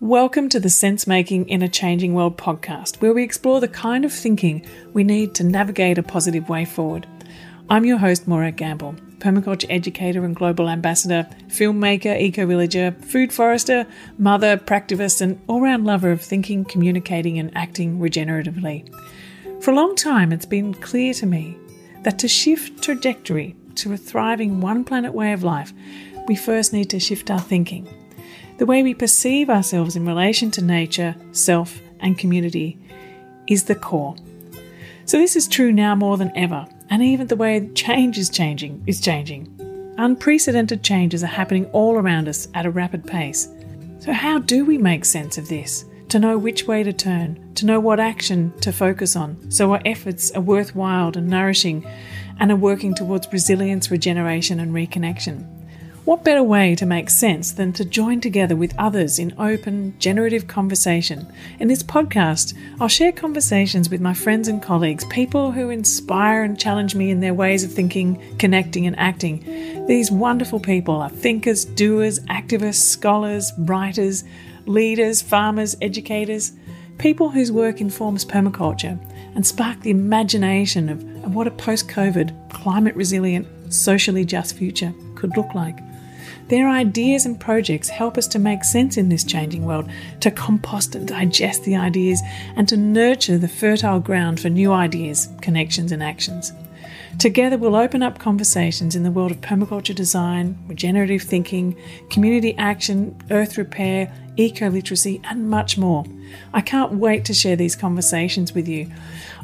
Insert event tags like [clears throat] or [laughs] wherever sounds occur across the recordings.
Welcome to the Sense Making in a Changing World podcast, where we explore the kind of thinking we need to navigate a positive way forward. I'm your host, Morag Gamble, permaculture educator and global ambassador, filmmaker, eco villager, food forester, mother, practivist, and all round lover of thinking, communicating, and acting regeneratively. For a long time, it's been clear to me that to shift trajectory to a thriving one planet way of life, we first need to shift our thinking the way we perceive ourselves in relation to nature, self, and community is the core. So, this is true now more than ever, and even the way change is changing is changing. Unprecedented changes are happening all around us at a rapid pace. So, how do we make sense of this? To know which way to turn, to know what action to focus on, so our efforts are worthwhile and nourishing and are working towards resilience, regeneration, and reconnection. What better way to make sense than to join together with others in open, generative conversation? In this podcast, I'll share conversations with my friends and colleagues, people who inspire and challenge me in their ways of thinking, connecting, and acting. These wonderful people are thinkers, doers, activists, scholars, writers, leaders, farmers, educators, people whose work informs permaculture and spark the imagination of, of what a post COVID, climate resilient, socially just future could look like. Their ideas and projects help us to make sense in this changing world, to compost and digest the ideas, and to nurture the fertile ground for new ideas, connections, and actions. Together, we'll open up conversations in the world of permaculture design, regenerative thinking, community action, earth repair, eco literacy, and much more. I can't wait to share these conversations with you.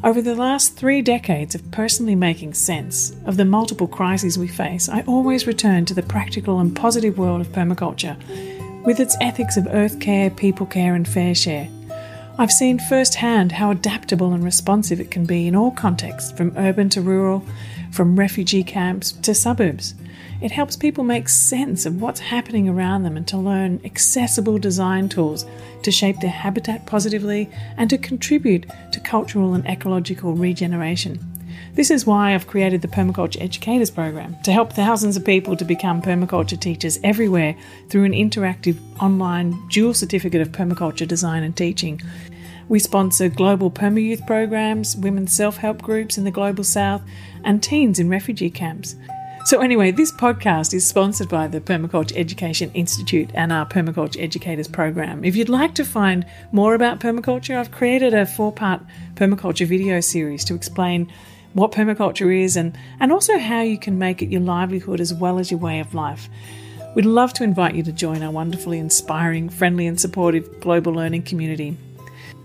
Over the last three decades of personally making sense of the multiple crises we face, I always return to the practical and positive world of permaculture, with its ethics of earth care, people care, and fair share. I've seen firsthand how adaptable and responsive it can be in all contexts, from urban to rural, from refugee camps to suburbs. It helps people make sense of what's happening around them and to learn accessible design tools to shape their habitat positively and to contribute to cultural and ecological regeneration. This is why I've created the Permaculture Educators Program to help thousands of people to become permaculture teachers everywhere through an interactive online dual certificate of permaculture design and teaching. We sponsor global perma-youth programs, women's self-help groups in the global south, and teens in refugee camps. So, anyway, this podcast is sponsored by the Permaculture Education Institute and our Permaculture Educators program. If you'd like to find more about permaculture, I've created a four part permaculture video series to explain what permaculture is and, and also how you can make it your livelihood as well as your way of life. We'd love to invite you to join our wonderfully inspiring, friendly, and supportive global learning community.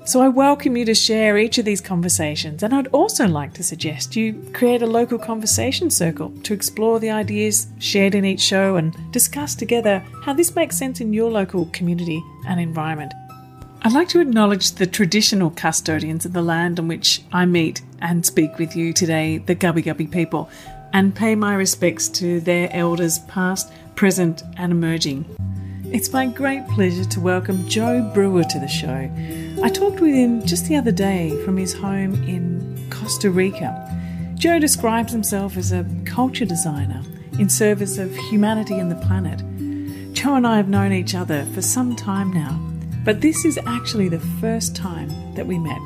So I welcome you to share each of these conversations, and I'd also like to suggest you create a local conversation circle to explore the ideas shared in each show and discuss together how this makes sense in your local community and environment. I'd like to acknowledge the traditional custodians of the land on which I meet and speak with you today, the Gubbi Gubbi people, and pay my respects to their elders past, present, and emerging. It's my great pleasure to welcome Joe Brewer to the show. I talked with him just the other day from his home in Costa Rica. Joe describes himself as a culture designer in service of humanity and the planet. Joe and I have known each other for some time now, but this is actually the first time that we met.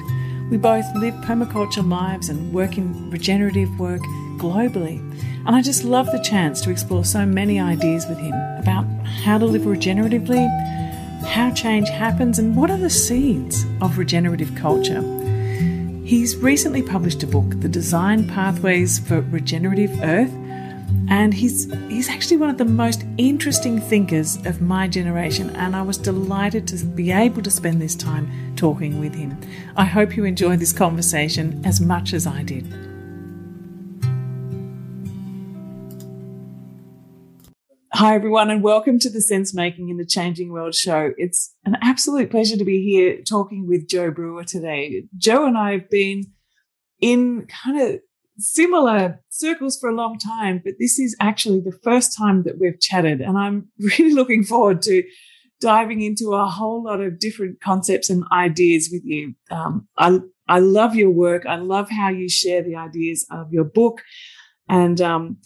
We both live permaculture lives and work in regenerative work globally. And I just love the chance to explore so many ideas with him about how to live regeneratively, how change happens, and what are the seeds of regenerative culture. He's recently published a book, The Design Pathways for Regenerative Earth, and he's he's actually one of the most interesting thinkers of my generation and I was delighted to be able to spend this time talking with him. I hope you enjoyed this conversation as much as I did. Hi, everyone, and welcome to the Sense Making in the Changing World show. It's an absolute pleasure to be here talking with Joe Brewer today. Joe and I have been in kind of similar circles for a long time, but this is actually the first time that we've chatted, and I'm [laughs] really looking forward to diving into a whole lot of different concepts and ideas with you. Um, I I love your work. I love how you share the ideas of your book, and um,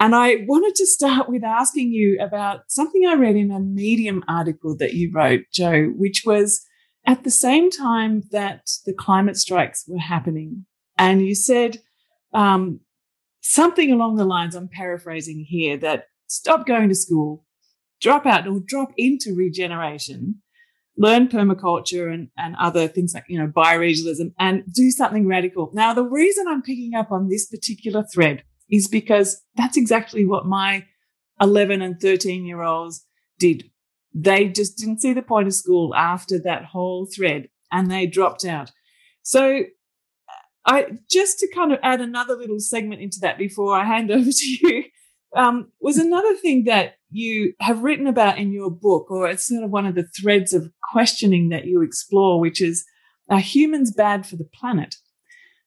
And I wanted to start with asking you about something I read in a Medium article that you wrote, Joe, which was at the same time that the climate strikes were happening. And you said um, something along the lines, I'm paraphrasing here, that stop going to school, drop out or drop into regeneration, learn permaculture and, and other things like, you know, bioregionalism and do something radical. Now, the reason I'm picking up on this particular thread is because that's exactly what my 11 and 13 year olds did. They just didn't see the point of school after that whole thread and they dropped out. So I just to kind of add another little segment into that before I hand [laughs] over to you um, was another thing that you have written about in your book, or it's sort of one of the threads of questioning that you explore, which is are humans bad for the planet?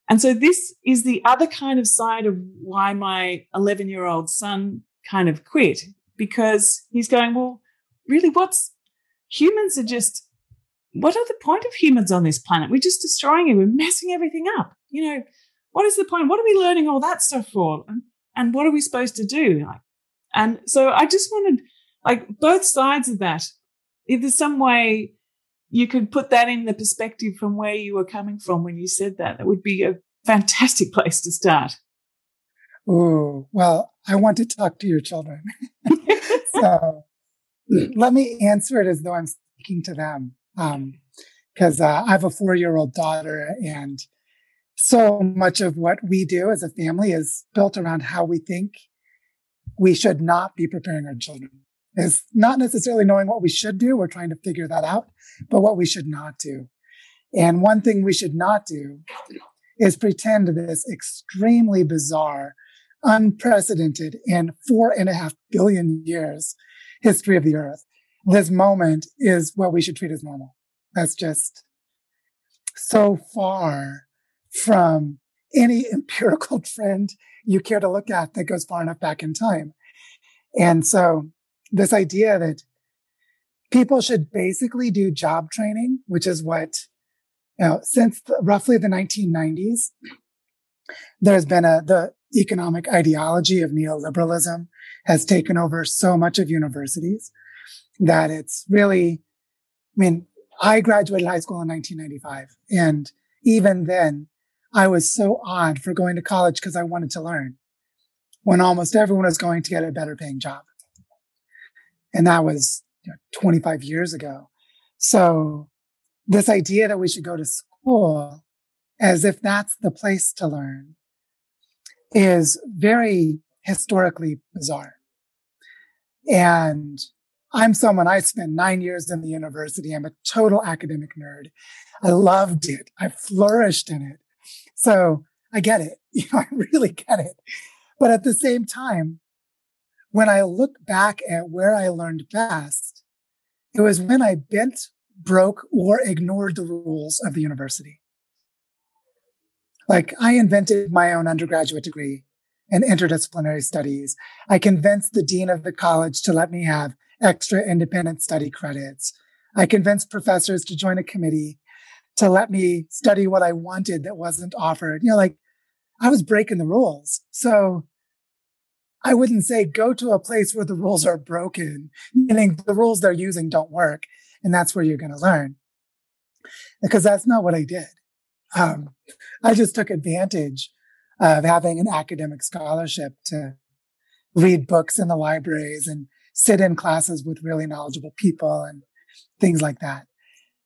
And so this is the other kind of side of why my 11 year old son kind of quit because he's going, well, really, what's humans are just, what are the point of humans on this planet? We're just destroying it. We're messing everything up. You know, what is the point? What are we learning all that stuff for? And, and what are we supposed to do? Like, and so I just wanted like both sides of that. If there's some way you could put that in the perspective from where you were coming from when you said that. That would be a fantastic [laughs] place to start. Oh, well, I want to talk to your children. [laughs] so [laughs] let me answer it as though I'm speaking to them. Because um, uh, I have a four year old daughter, and so much of what we do as a family is built around how we think we should not be preparing our children is not necessarily knowing what we should do. We're trying to figure that out, but what we should not do. And one thing we should not do is pretend this extremely bizarre, unprecedented in four and a half billion years history of the earth. This moment is what we should treat as normal. That's just so far from any [laughs] empirical trend you care to look at that goes far enough back in time. And so this idea that people should basically do job training, which is what, you know, since the, roughly the 1990s, there's been a, the economic ideology of neoliberalism has taken over so much of universities that it's really, I mean, I graduated high school in 1995. And even then, I was so odd for going to college because I wanted to learn when almost everyone was going to get a better paying job. And that was you know, 25 years ago. So this idea that we should go to school as if that's the place to learn is very historically bizarre. And I'm someone, I spent nine years in the university. I'm a total academic nerd. I loved it. I flourished in it. So I get it. [laughs] You know, I really get it. But at the same time, when I look back at where I learned best, it was when I bent, broke, or ignored the rules of the university. Like I invented my own undergraduate degree in interdisciplinary studies. I convinced the dean of the college to let me have extra independent study credits. I convinced professors to join a committee to let me study what I wanted that wasn't offered. You know, like I was breaking the rules. So I wouldn't say go to a place where the rules are broken, meaning the rules they're using don't work. And that's where you're going to learn. Because that's not what I did. Um, I just took advantage of having an academic scholarship to read books in the libraries and sit in classes with really knowledgeable people and things like that.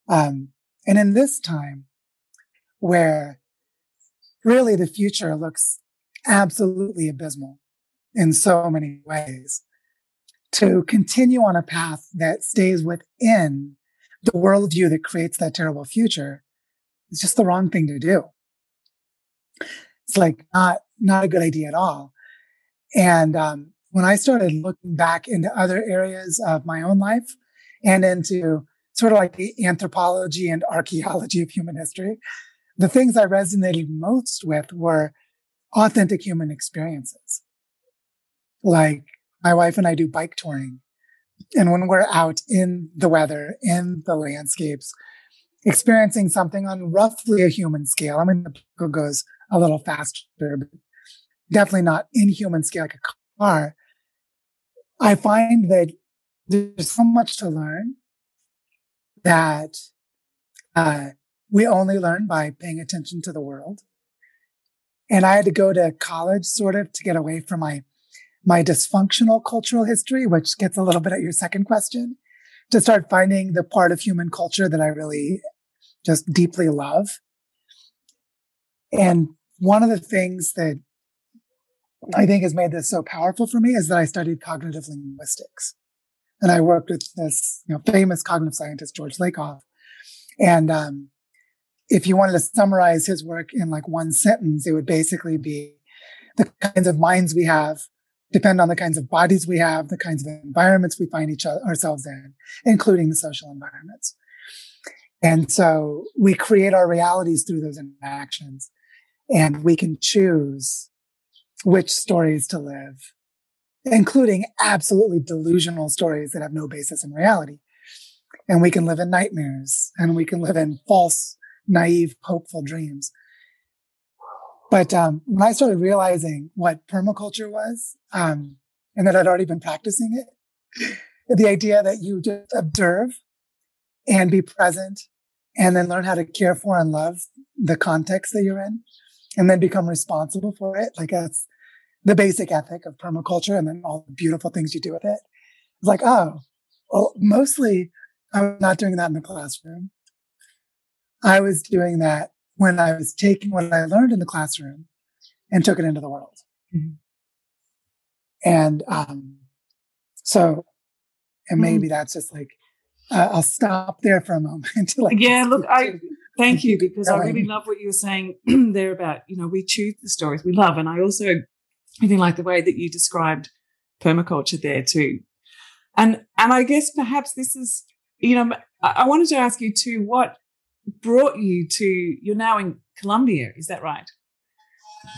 Um, and in this time where really the future looks absolutely abysmal, in so many ways. To continue on a path that stays within the worldview that creates that terrible future is just the wrong thing to do. It's like not, not a good idea at all. And um, when I started looking back into other areas of my own life and into sort of like the anthropology and archaeology of human history, the things I resonated most with were authentic human experiences. Like my wife and I do bike touring. And when we're out in the weather, in the landscapes, experiencing something on roughly a human scale. I mean, the book goes a little faster, but definitely not in human scale, like a are, I find that there's so much to learn that uh, we only learn by paying attention to the world. And I had to go to college sort of to get away from my my dysfunctional cultural history, which gets a little bit at your second question, to start finding the part of human culture that I really just deeply love. And one of the things that I think has made this so powerful for me is that I studied cognitive linguistics. And I worked with this you know, famous cognitive scientist, George Lakoff. And um, if you wanted to summarize his work in like one sentence, it would basically be the kinds of minds we have depend on the kinds of bodies we have, the kinds of environments we find each other, ourselves in, including the social environments. And so we create our realities through those interactions and we can choose which stories to live, including absolutely delusional stories that have no basis in reality. And we can live in nightmares and we can live in false, naive, hopeful dreams. But um, when I started realizing what permaculture was, um, and that I'd already been practicing it, the idea that you just observe and be present and then learn how to care for and love the context that you're in and then become responsible for it. Like that's the basic ethic of permaculture and then all the beautiful things you do with it. It's like, oh, well, mostly I'm not doing that in the classroom. I was doing that when I was taking what I learned in the classroom and took it into the world. Mm-hmm. And um, so, and maybe mm-hmm. that's just like, uh, I'll stop there for a moment. [laughs] like, yeah, look, I thank you because I really love what you were saying [clears throat] there about, you know, we choose the stories we love. And I also really like the way that you described permaculture there too. And, and I guess perhaps this is, you know, I wanted to ask you too, what brought you to you're now in Colombia, is that right?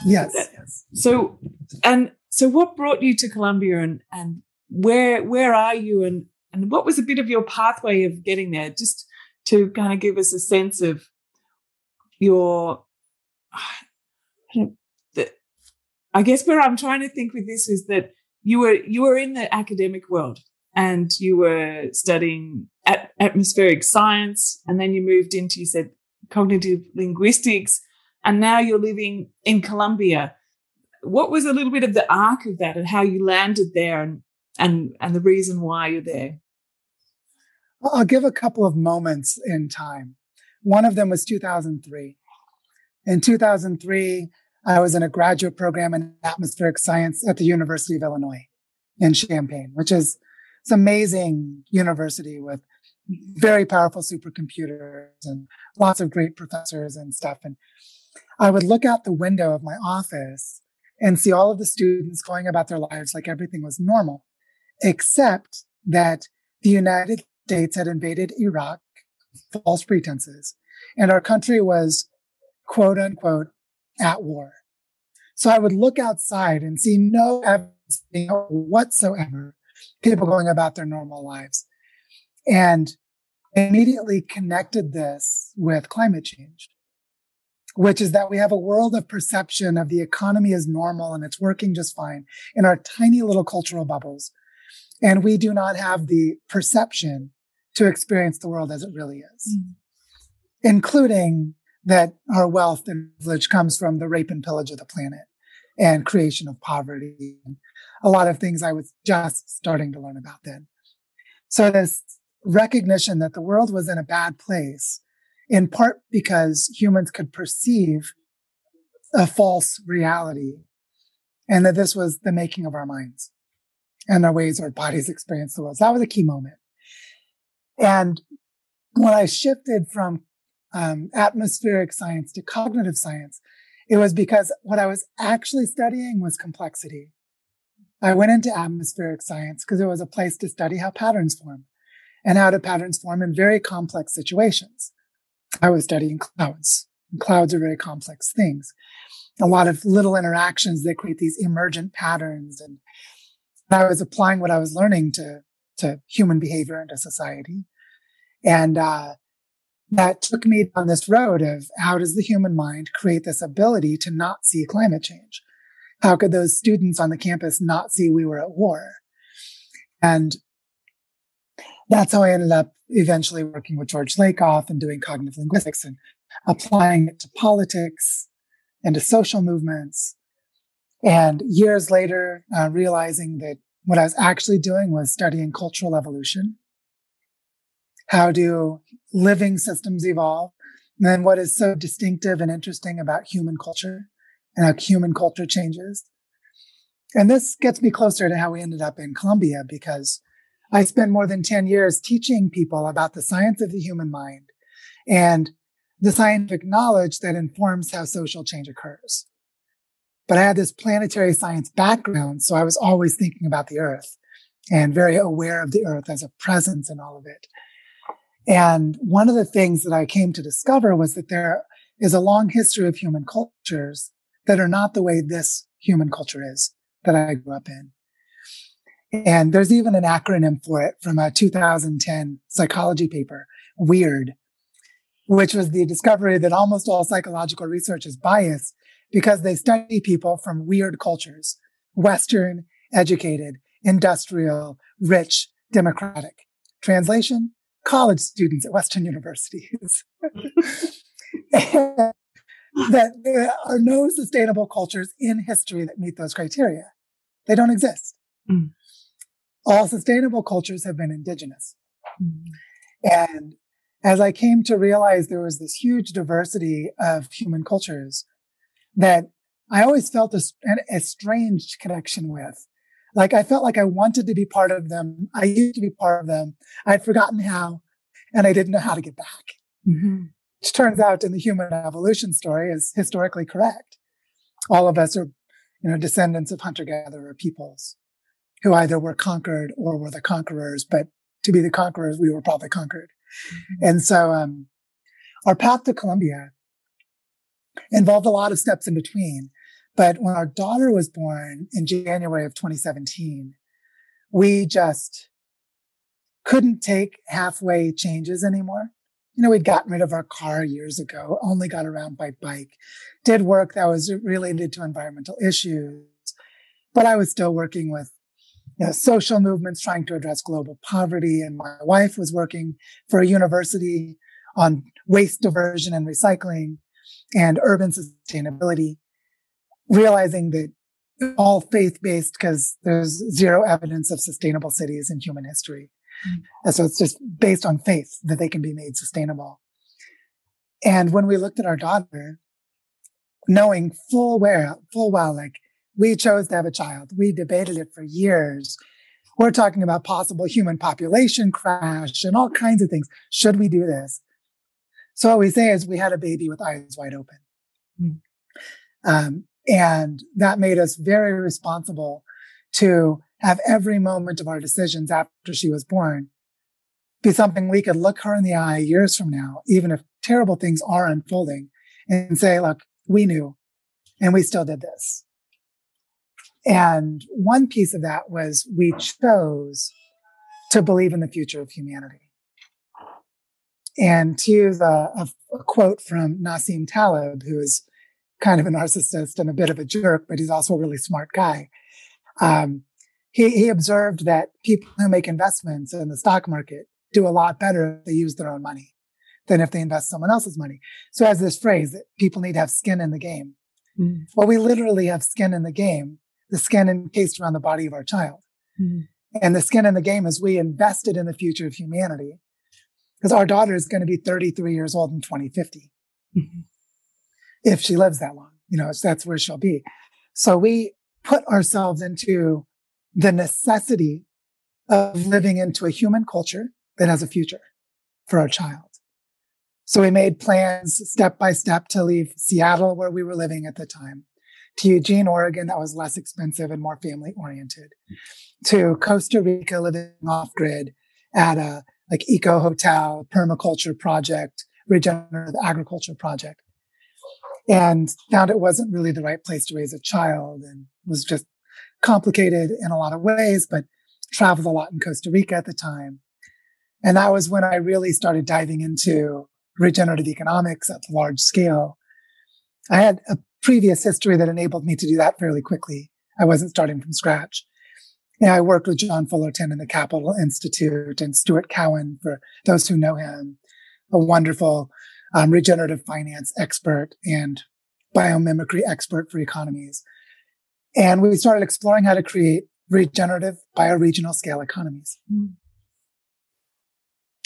Yes. That, yes. So and so what brought you to Colombia and and where where are you and and what was a bit of your pathway of getting there? Just to kind of give us a sense of your [sighs] the, I guess where I'm trying to think with this is that you were you were in the academic world and you were studying at atmospheric science, and then you moved into, you said, cognitive linguistics, and now you're living in Colombia. What was a little bit of the arc of that and how you landed there and, and, and the reason why you're there? I'll give a couple of moments in time. One of them was 2003. In 2003, I was in a graduate program in atmospheric science at the University of Illinois in Champaign, which is it's amazing university with very powerful supercomputers and lots of great professors and stuff. And I would look out the window of my office and see all of the students going about their lives like everything was normal, except that the United States had invaded Iraq, false pretenses, and our country was quote unquote at war. So I would look outside and see no evidence whatsoever people going about their normal lives. And immediately connected this with climate change, which is that we have a world of perception of the economy as normal and it's working just fine in our tiny little cultural bubbles. And we do not have the perception to experience the world as it really is, mm. including that our wealth and privilege comes from the rape and pillage of the planet and creation of poverty and a lot of things I was just starting to learn about then. So this recognition that the world was in a bad place, in part because humans could perceive a false reality and that this was the making of our minds and the ways our bodies experience the world. So that was a key moment. And when I shifted from um, atmospheric science to cognitive science, it was because what I was actually studying was complexity. I went into atmospheric science because it was a place to study how patterns form and how do patterns form in very complex situations. I was studying clouds. Clouds are very complex things. A lot of little interactions that create these emergent patterns. And I was applying what I was learning to, to human behavior and to society. And, uh, that took me down this road of how does the human mind create this ability to not see climate change? How could those students on the campus not see we were at war? And that's how I ended up eventually working with George Lakoff and doing cognitive linguistics and applying it to politics and to social movements. And years later, uh, realizing that what I was actually doing was studying cultural evolution. How do living systems evolve? And then what is so distinctive and interesting about human culture and how human culture changes. And this gets me closer to how we ended up in Colombia because I spent more than 10 years teaching people about the science of the human mind and the scientific knowledge that informs how social change occurs. But I had this planetary science background, so I was always thinking about the earth and very aware of the earth as a presence in all of it. And one of the things that I came to discover was that there is a long history of human cultures that are not the way this human culture is that I grew up in. And there's even an acronym for it from a 2010 psychology paper, WEIRD, which was the discovery that almost all psychological research is biased because they study people from weird cultures, Western, educated, industrial, rich, democratic. Translation, college students at Western universities. [laughs] that there are no sustainable cultures in history that meet those criteria. They don't exist. Mm. All sustainable cultures have been indigenous. Mm. And as I came to realize there was this huge diversity of human cultures that I always felt a, an estranged connection with. Like I felt like I wanted to be part of them. I used to be part of them. I'd forgotten how, and I didn't know how to get back. Mm-hmm. Which turns out in the human evolution story is historically correct. All of us are, you know, descendants of hunter-gatherer peoples who either were conquered or were the conquerors. But to be the conquerors, we were probably conquered. Mm-hmm. And so, um, our path to Colombia involved a lot of steps in between. But when our daughter was born in January of 2017, we just couldn't take halfway changes anymore. You know, we'd gotten rid of our car years ago, only got around by bike, did work that was related to environmental issues. But I was still working with you know, social movements trying to address global poverty. And my wife was working for a university on waste diversion and recycling and urban sustainability, realizing that all faith based because there's zero evidence of sustainable cities in human history. Mm-hmm. And so it's just based on faith that they can be made sustainable. And when we looked at our daughter, knowing full well, full well, like we chose to have a child, we debated it for years. We're talking about possible human population crash and all kinds of things. Should we do this? So what we say is we had a baby with eyes wide open. Mm. Um, and that made us very responsible to have every moment of our decisions after she was born be something we could look her in the eye years from now, even if terrible things are unfolding and say, look, we knew and we still did this. And one piece of that was we chose to believe in the future of humanity. And to use a, a, a quote from Nassim Taleb, who is kind of a narcissist and a bit of a jerk, but he's also a really smart guy. Um, he, he observed that people who make investments in the stock market do a lot better if they use their own money than if they invest someone else's money. So as this phrase that people need to have skin in the game. Mm. Well, we literally have skin in the game, the skin encased around the body of our child. Mm. And the skin in the game is we invested in the future of humanity because our daughter is going to be 33 years old in 2050 mm-hmm. if she lives that long you know that's where she'll be. So we put ourselves into the necessity of living into a human culture that has a future for our child. So we made plans step by step to leave seattle where we were living at the time to Eugene, Oregon, that was less expensive and more family oriented, to Costa Rica, living off grid at a like eco hotel, permaculture project, regenerative agriculture project, and found it wasn't really the right place to raise a child and was just complicated in a lot of ways, but traveled a lot in Costa Rica at the time. And that was when I really started diving into regenerative economics at the large scale. I had a previous history that enabled me to do that fairly quickly. I wasn't starting from scratch. Yeah, I worked with John Fullerton in the Capital Institute and Stuart Cowan, for those who know him, a wonderful um, regenerative finance expert and biomimicry expert for economies. And we started exploring how to create regenerative bioregional scale economies.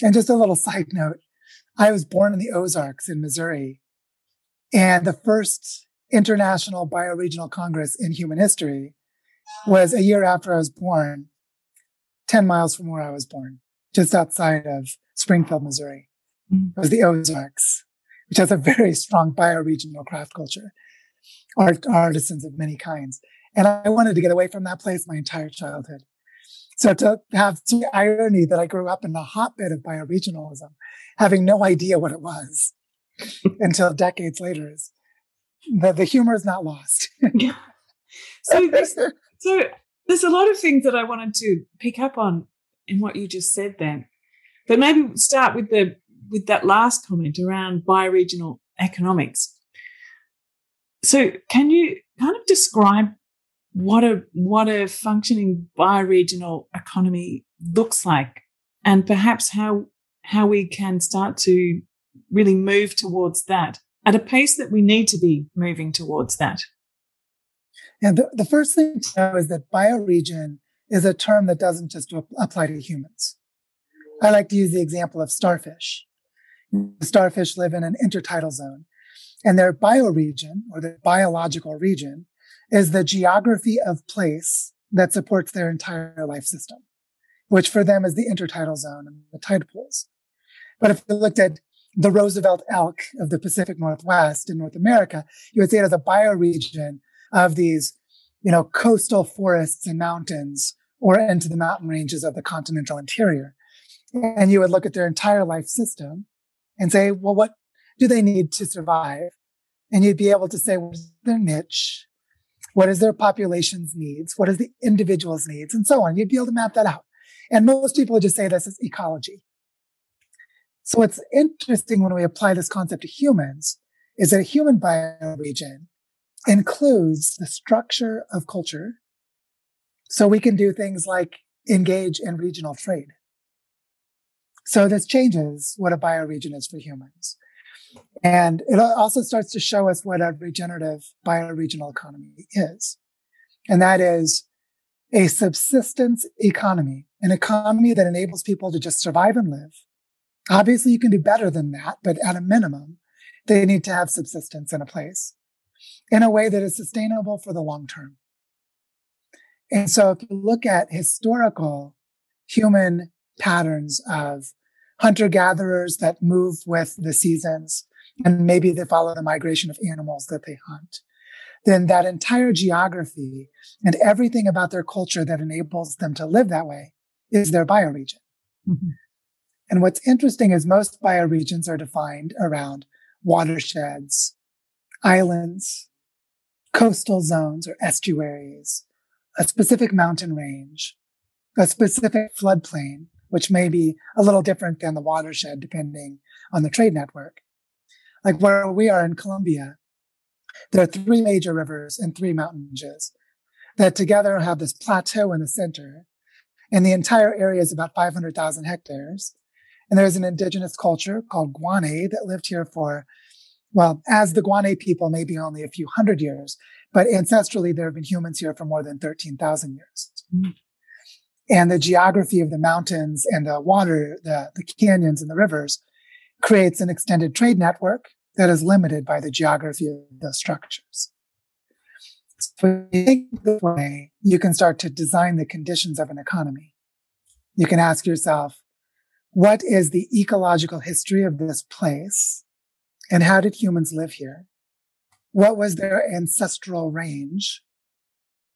And just a little side note, I was born in the Ozarks in Missouri. And the first International Bioregional Congress in human history was a year after I was born, 10 miles from where I was born, just outside of Springfield, Missouri. Mm. It was the Ozarks, which has a very strong bioregional craft culture, art, artisans of many kinds. And I wanted to get away from that place my entire childhood. So to have the irony that I grew up in the hotbed of bioregionalism, having no idea what it was [laughs] until decades later is the, the humor is not lost. so, there's, [laughs] so there's a lot of things that I wanted to pick up on in what you just said then. But maybe start with the with that last comment around bioregional economics. So can you kind of describe what a what a functioning bioregional economy looks like and perhaps how how we can start to really move towards that at a pace that we need to be moving towards that. And the, the first thing to know is that bioregion is a term that doesn't just apply to humans. I like to use the example of starfish. Starfish live in an intertidal zone, and their bioregion or their biological region is the geography of place that supports their entire life system, which for them is the intertidal zone and the tide pools. But if you looked at the Roosevelt elk of the Pacific Northwest in North America, you would see it as a bioregion of these, you know, coastal forests and mountains or into the mountain ranges of the continental interior. And you would look at their entire life system and say, well, what do they need to survive? And you'd be able to say, what's their niche? What is their population's needs? What is the individual's needs? And so on. You'd be able to map that out. And most people would just say this is ecology. So what's interesting when we apply this concept to humans is that a human bioregion includes the structure of culture. So we can do things like engage in regional trade. So this changes what a bioregion is for humans. And it also starts to show us what a regenerative bioregional economy is. And that is a subsistence economy, an economy that enables people to just survive and live. Obviously, you can do better than that, but at a minimum, they need to have subsistence in a place in a way that is sustainable for the long term. And so if you look at historical human patterns of hunter gatherers that move with the seasons and maybe they follow the migration of animals that they hunt, then that entire geography and everything about their culture that enables them to live that way is their bioregion. Mm-hmm. And what's interesting is most bioregions are defined around watersheds, islands, coastal zones or estuaries, a specific mountain range, a specific floodplain, which may be a little different than the watershed depending on the trade network. Like where we are in Colombia, there are three major rivers and three mountain ranges that together have this plateau in the center. And the entire area is about 500,000 hectares. And there's an indigenous culture called Guane that lived here for, well, as the Guane people, maybe only a few hundred years, but ancestrally, there have been humans here for more than 13,000 years. Mm-hmm and the geography of the mountains and the water, the, the canyons and the rivers creates an extended trade network that is limited by the geography of the structures. So you think this way, you can start to design the conditions of an economy. You can ask yourself, what is the ecological history of this place? And how did humans live here? What was their ancestral range?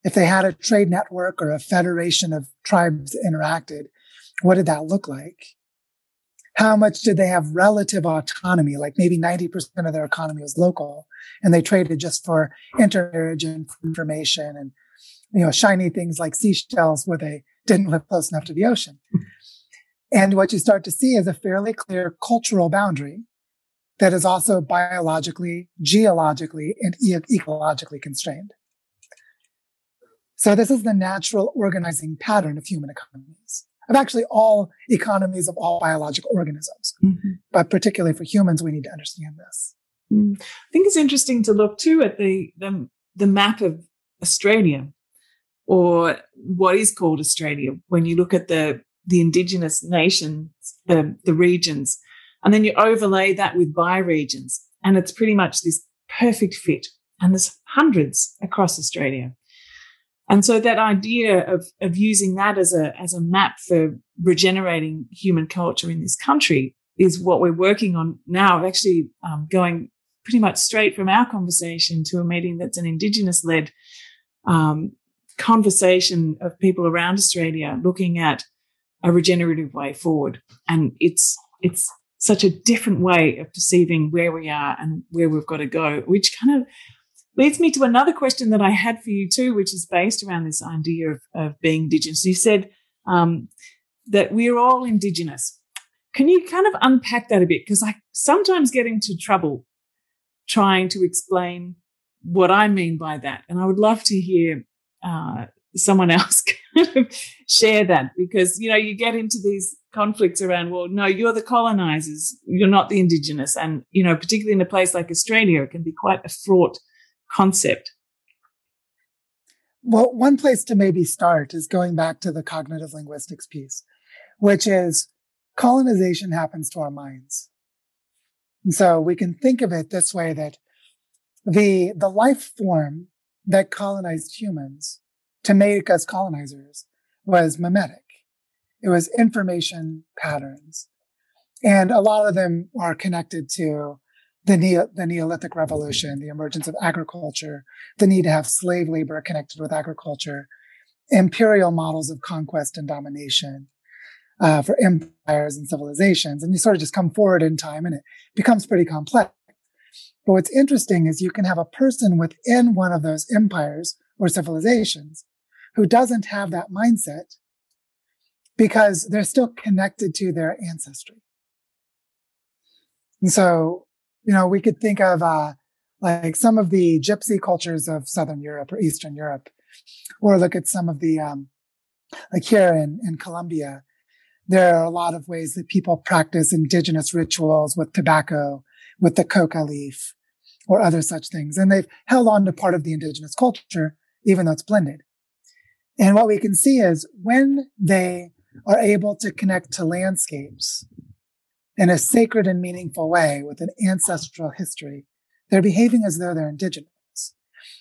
if they had a trade network or a federation of tribes interacted, what did that look like? How much did they have relative autonomy? Like maybe 90% of their economy was local and they traded just for intermarriage and information and, you know, shiny things like seashells where they didn't live close enough to the ocean. And what you start to see is a fairly clear cultural boundary that is also biologically, geologically, and e- ecologically constrained. So this is the natural organizing pattern of human economies, of actually all economies of all biological organisms. Mm-hmm. But particularly for humans, we need to understand this. Mm. I think it's interesting to look too at the, the, the map of Australia or what is called Australia when you look at the the indigenous nations, the, the regions, and then you overlay that with bioregions, and it's pretty much this perfect fit. And there's hundreds across Australia. And so that idea of, of using that as a, as a map for regenerating human culture in this country is what we're working on now, actually um, going pretty much straight from our conversation to a meeting that's an Indigenous led um, conversation of people around Australia looking at a regenerative way forward. And it's, it's such a different way of perceiving where we are and where we've got to go, which kind of leads me to another question that I had for you too, which is based around this idea of, of being Indigenous. You said um, that we're all Indigenous. Can you kind of unpack that a bit? Because I sometimes get into trouble trying to explain what I mean by that. And I would love to hear uh, someone [laughs] else kind of share that because, you know, you get into these conflicts around, well, no, you're the colonizers, you're not the indigenous. And, you know, particularly in a place like Australia, it can be quite a fraught concept. Well, one place to maybe start is going back to the cognitive linguistics piece, which is colonization happens to our minds. And so we can think of it this way that the, the life form that colonized humans to make us colonizers was memetic. It was information patterns. And a lot of them are connected to the, Neo- the Neolithic revolution, the emergence of agriculture, the need to have slave labor connected with agriculture, imperial models of conquest and domination uh, for empires and civilizations. And you sort of just come forward in time and it becomes pretty complex. But what's interesting is you can have a person within one of those empires or civilizations who doesn't have that mindset because they're still connected to their ancestry. And so, you know, we could think of, uh, like some of the gypsy cultures of Southern Europe or Eastern Europe, or look at some of the, um, like here in, in Colombia, there are a lot of ways that people practice indigenous rituals with tobacco, with the coca leaf, or other such things. And they've held on to part of the indigenous culture, even though it's blended. And what we can see is when they are able to connect to landscapes in a sacred and meaningful way with an ancestral history, they're behaving as though they're indigenous.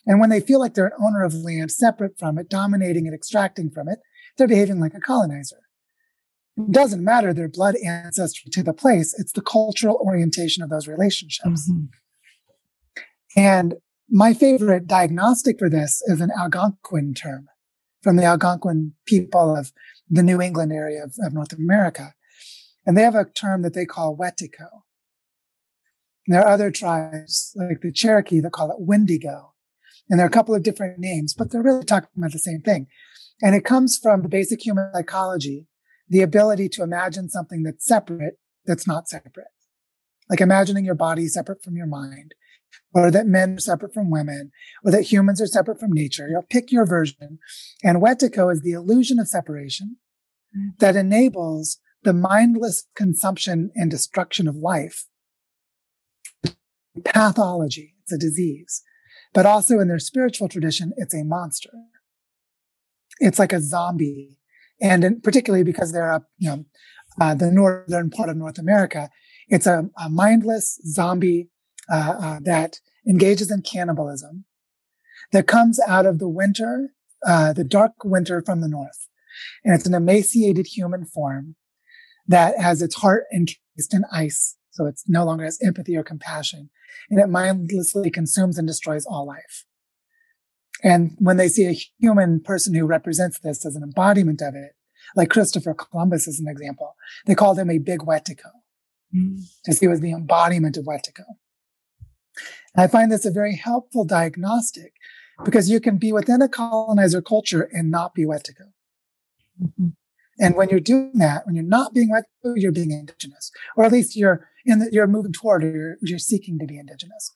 And when they feel like they're an owner of land separate from it, dominating and extracting from it, they're behaving like a colonizer. It doesn't matter their blood ancestry to the place, it's the cultural orientation of those relationships. Mm-hmm. And my favorite diagnostic for this is an Algonquin term from the Algonquin people of the New England area of, of North America. And they have a term that they call wetiko. And there are other tribes like the Cherokee that call it Wendigo. And there are a couple of different names, but they're really talking about the same thing. And it comes from the basic human psychology, the ability to imagine something that's separate, that's not separate. Like imagining your body separate from your mind, or that men are separate from women, or that humans are separate from nature. You'll pick your version. And wetiko is the illusion of separation mm. that enables the mindless consumption and destruction of life. Pathology, it's a disease. But also in their spiritual tradition, it's a monster. It's like a zombie. And in, particularly because they're up, you know, uh, the northern part of North America, it's a, a mindless zombie uh, uh, that engages in cannibalism that comes out of the winter, uh, the dark winter from the north. And it's an emaciated human form that has its heart encased in ice. So it no longer has empathy or compassion and it mindlessly consumes and destroys all life. And when they see a human person who represents this as an embodiment of it, like Christopher Columbus is an example, they called him a big wetiko. Mm. Because he was the embodiment of wetiko. I find this a very helpful diagnostic because you can be within a colonizer culture and not be Wetiko. Mm-hmm. And when you're doing that, when you're not being Wetiko, you're being indigenous, or at least you're in the, you're moving toward or you're, you're seeking to be indigenous.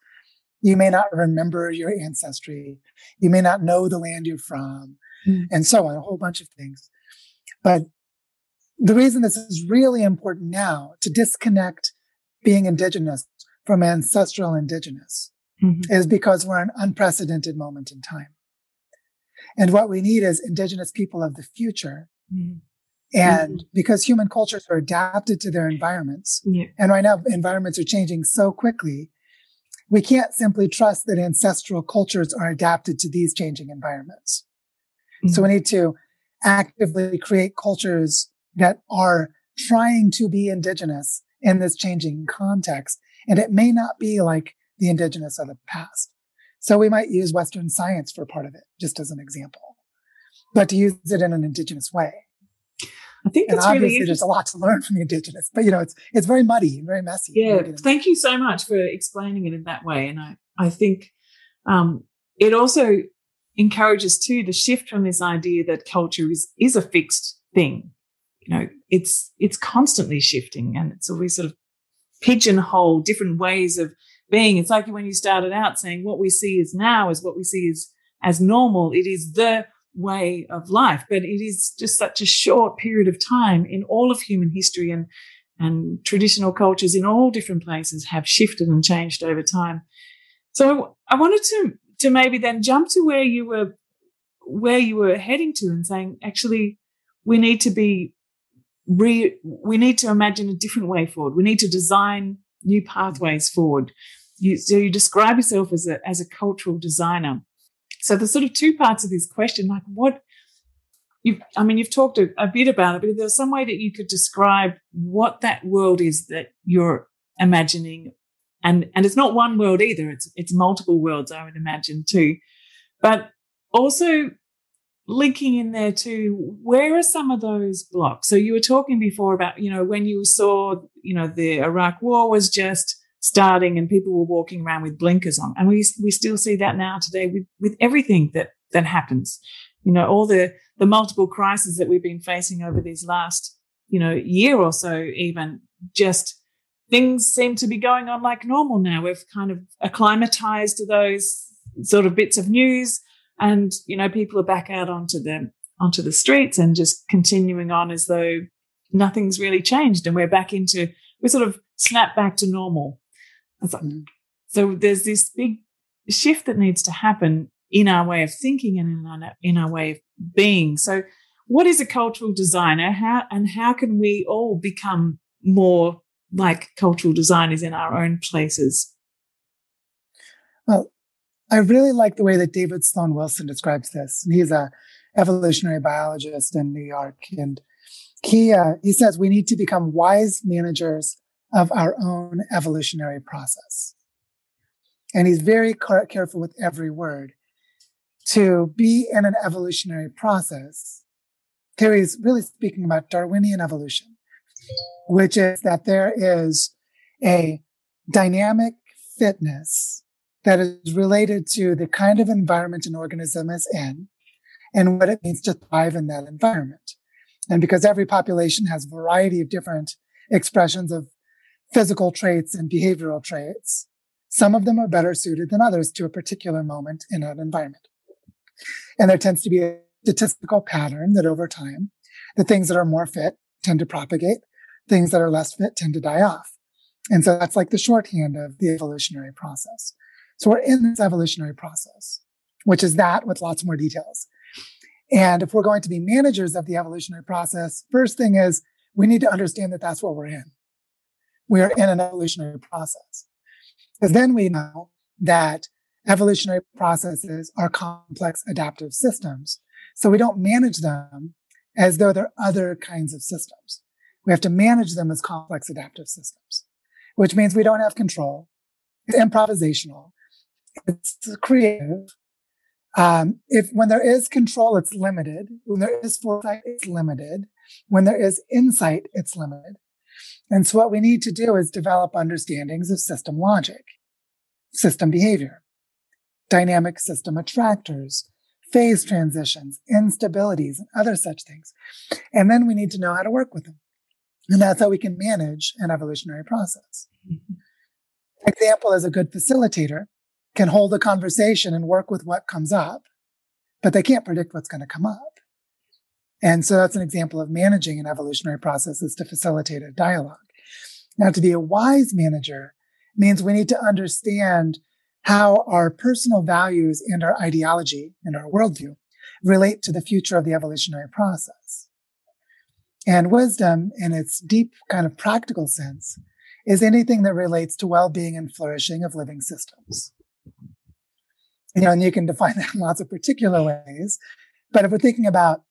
You may not remember your ancestry. You may not know the land you're from mm. and so on, a whole bunch of things. But the reason this is really important now to disconnect being indigenous from ancestral indigenous mm-hmm. is because we're an unprecedented moment in time. And what we need is indigenous people of the future. Mm-hmm. And mm-hmm. because human cultures are adapted to their environments, yeah. and right now environments are changing so quickly, we can't simply trust that ancestral cultures are adapted to these changing environments. So we mm-hmm. need to actively create cultures that are trying to be indigenous in this changing context. And it may not be like the indigenous of the past. So we might use Western science for part of it, just as an example, but to use it in an indigenous way. I think obviously really there's a lot to learn from the indigenous, but you know, it's it's very muddy and very messy. Yeah, thank you so much for explaining it in that way. And I I think um, it also encourages too the shift from this idea that culture is is a fixed thing. You know, it's it's constantly shifting, and it's always sort of pigeonhole different ways of being. It's like when you started out saying what we see is now is what we see is as normal. It is the way of life, but it is just such a short period of time in all of human history and and traditional cultures in all different places have shifted and changed over time. So I wanted to to maybe then jump to where you were where you were heading to and saying actually we need to be re we need to imagine a different way forward. We need to design new pathways forward. You, so you describe yourself as a as a cultural designer. So the sort of two parts of this question, like what you I mean, you've talked a, a bit about it, but if there's some way that you could describe what that world is that you're imagining, and and it's not one world either; it's it's multiple worlds, I would imagine too. But also linking in there too, where are some of those blocks? So you were talking before about, you know, when you saw, you know, the Iraq war was just starting and people were walking around with blinkers on. And we, we still see that now today with, with everything that, that happens. You know, all the, the multiple crises that we've been facing over these last, you know, year or so, even just things seem to be going on like normal now. We've kind of acclimatized to those sort of bits of news and, you know, people are back out onto the, onto the streets and just continuing on as though nothing's really changed. And we're back into, we sort of snap back to normal. Mm. So there's this big shift that needs to happen in our way of thinking and in our, in our way of being. So what is a cultural designer? How, and how can we all become more like cultural designers in our own places? Well, I really like the way that David Sloan Wilson describes this. He's a evolutionary biologist in New York, and he uh, he says we need to become wise managers of our own evolutionary process. And he's very careful with every word. To be in an evolutionary process, here he's really speaking about Darwinian evolution, which is that there is a dynamic fitness that is related to the kind of environment an organism is in and what it means to thrive in that environment. And because every population has a variety of different expressions of physical traits and behavioral traits. Some of them are better suited than others to a particular moment in an environment. And there tends to be a statistical pattern that over time, the things that are more fit tend to propagate, things that are less fit tend to die off. And so that's like the shorthand of the evolutionary process. So we're in this evolutionary process, which is that with lots more details. And if we're going to be managers of the evolutionary process, first thing is we need to understand that that's what we're in we are in an evolutionary process. Because then we know that evolutionary processes are complex adaptive systems. So we don't manage them as though they're other kinds of systems. We have to manage them as complex adaptive systems, which means we don't have control. It's improvisational. It's creative. Um, if when there is control, it's limited. When there is foresight, it's limited. When there is insight, it's limited. And so what we need to do is develop understandings of system logic, system behavior, dynamic system attractors, phase transitions, instabilities, and other such things. And then we need to know how to work with them. And that's how we can manage an evolutionary process. Mm-hmm. Example as a good facilitator can hold a conversation and work with what comes up, but they can't predict what's going to come up. And so that's an example of managing an evolutionary process is to facilitate a dialogue. Now, to be a wise manager means we need to understand how our personal values and our ideology and our worldview relate to the future of the evolutionary process. And wisdom, in its deep kind of practical sense, is anything that relates to well-being and flourishing of living systems. You know, and you can define that in lots of particular ways. But if we're thinking about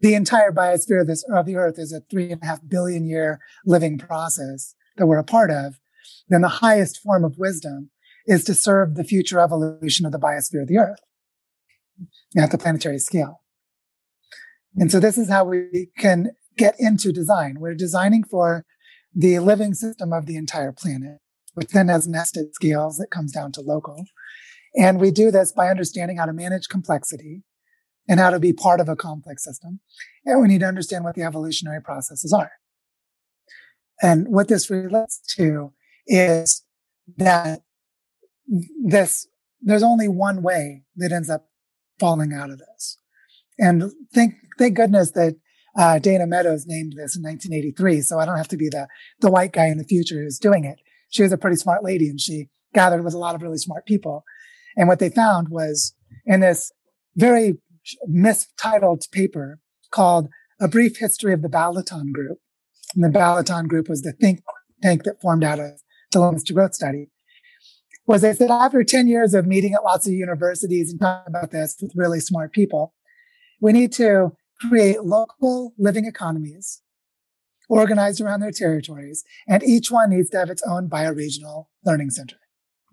the entire biosphere of, this, of the earth is a three and a half billion year living process that we're a part of, then the highest form of wisdom is to serve the future evolution of the biosphere of the earth at the planetary scale. And so this is how we can get into design. We're designing for the living system of the entire planet, which then has nested scales that comes down to local. And we do this by understanding how to manage complexity and how to be part of a complex system. And we need to understand what the evolutionary processes are. And what this relates to is that this, there's only one way that ends up falling out of this. And thank, thank goodness that uh, Dana Meadows named this in 1983. So I don't have to be the, the white guy in the future who's doing it. She was a pretty smart lady and she gathered with a lot of really smart people. And what they found was in this very mistitled paper called A Brief History of the Balaton Group. And the Balaton Group was the think tank that formed out of the Limits to Growth study. Was they said after 10 years of meeting at lots of universities and talking about this with really smart people, we need to create local living economies organized around their territories, and each one needs to have its own bioregional learning center.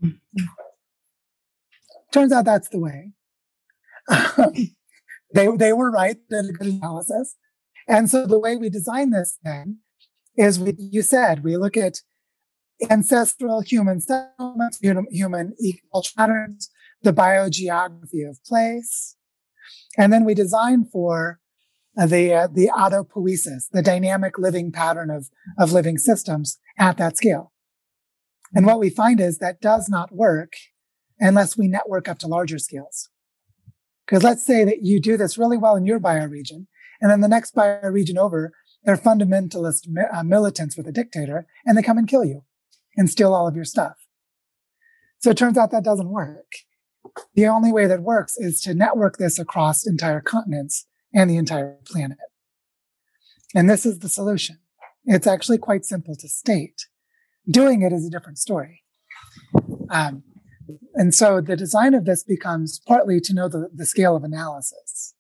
Mm-hmm. Turns out that's the way. [laughs] they, they were right, They did a good analysis. And so the way we design this then is we, you said, we look at ancestral human settlements, human, human ecological patterns, the biogeography of place. And then we design for uh, the, uh, the autopoiesis, the dynamic living pattern of, of living systems at that scale. And what we find is that does not work unless we network up to larger scales. Because let's say that you do this really well in your bioregion, and then the next bioregion over, they're fundamentalist uh, militants with a dictator, and they come and kill you and steal all of your stuff. So it turns out that doesn't work. The only way that works is to network this across entire continents and the entire planet. And this is the solution. It's actually quite simple to state. Doing it is a different story. Um, and so the design of this becomes partly to know the, the scale of analysis,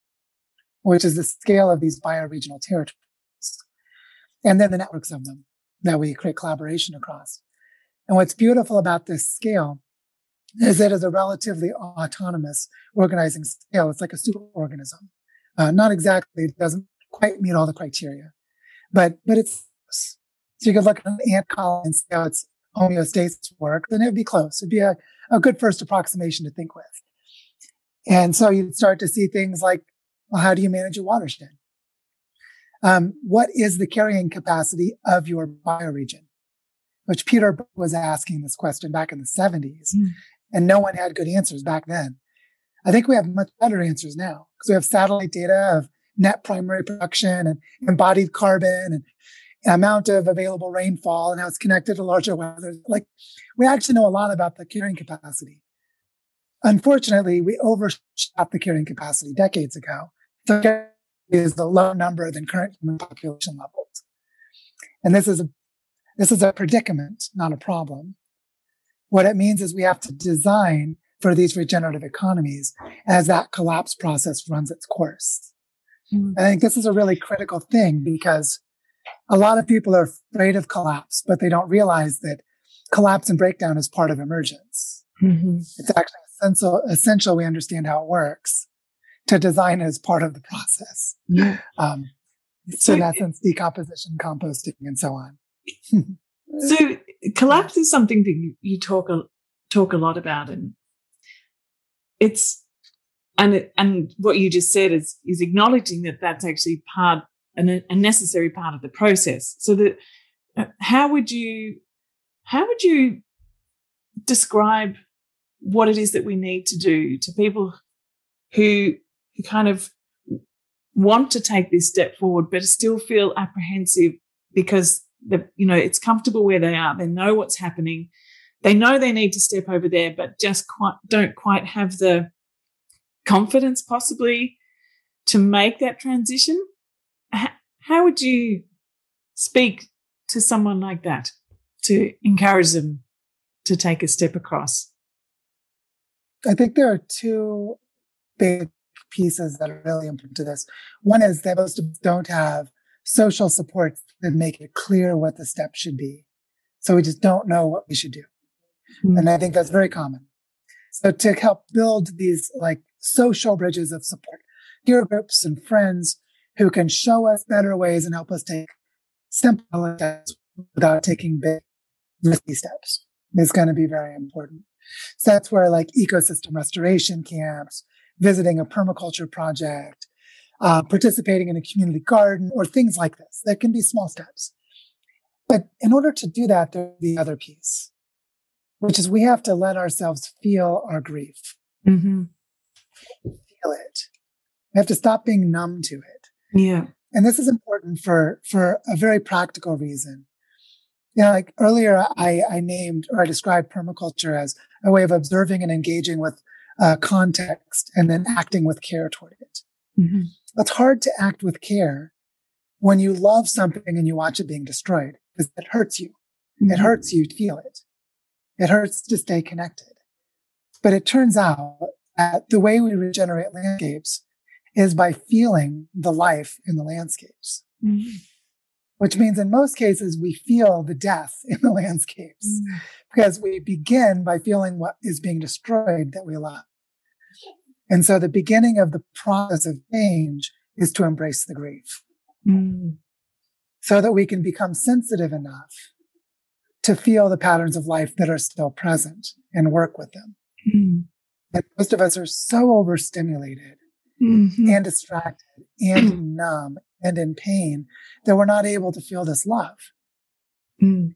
which is the scale of these bioregional territories, and then the networks of them that we create collaboration across. And what's beautiful about this scale is it is a relatively autonomous organizing scale. It's like a superorganism. Uh, not exactly, it doesn't quite meet all the criteria, but, but it's, so you could look at an ant colony and see how its homeostasis work, then it would be close. It'd be a, a good first approximation to think with. And so you'd start to see things like, well, how do you manage a watershed? Um, what is the carrying capacity of your bioregion? Which Peter was asking this question back in the 70s, mm. and no one had good answers back then. I think we have much better answers now because we have satellite data of net primary production and embodied carbon and amount of available rainfall and how it's connected to larger weather. Like we actually know a lot about the carrying capacity. Unfortunately, we overshot the carrying capacity decades ago. So is the lower number than current human population levels. And this is a this is a predicament, not a problem. What it means is we have to design for these regenerative economies as that collapse process runs its course. Mm-hmm. I think this is a really critical thing because a lot of people are afraid of collapse, but they don't realize that collapse and breakdown is part of emergence. Mm-hmm. It's actually essential, essential we understand how it works to design as part of the process. Yeah. Um, so, in essence, decomposition, composting, and so on. [laughs] so, collapse is something that you, you talk a, talk a lot about, and it's and it, and what you just said is is acknowledging that that's actually part an, a necessary part of the process. So that how would you how would you describe what it is that we need to do to people who who kind of want to take this step forward but still feel apprehensive because the you know it's comfortable where they are they know what's happening they know they need to step over there but just quite don't quite have the confidence possibly to make that transition how would you speak to someone like that to encourage them to take a step across? I think there are two big pieces that are really important to this. One is that most of us don't have social supports that make it clear what the step should be. So we just don't know what we should do. Mm-hmm. and i think that's very common. So to help build these like social bridges of support, peer groups and friends who can show us better ways and help us take simple steps without taking big risky steps is going to be very important. So that's where like ecosystem restoration camps, visiting a permaculture project, uh, participating in a community garden or things like this. That can be small steps. But in order to do that, there's the other piece, which is we have to let ourselves feel our grief. Mm-hmm feel it. We have to stop being numb to it. Yeah. And this is important for, for a very practical reason. You know, like earlier I, I named or I described permaculture as a way of observing and engaging with uh, context and then acting with care toward it. Mm-hmm. It's hard to act with care when you love something and you watch it being destroyed because it hurts you. Mm-hmm. It hurts you to feel it. It hurts to stay connected. But it turns out that the way we regenerate landscapes is by feeling the life in the landscapes. Mm-hmm. Which means in most cases, we feel the death in the landscapes mm-hmm. because we begin by feeling what is being destroyed that we love. And so the beginning of the process of change is to embrace the grief mm-hmm. so that we can become sensitive enough to feel the patterns of life that are still present and work with them. Mm-hmm. And most of us are so overstimulated mm-hmm. and distracted and [clears throat] numb and in pain that we're not able to feel this love. Mm.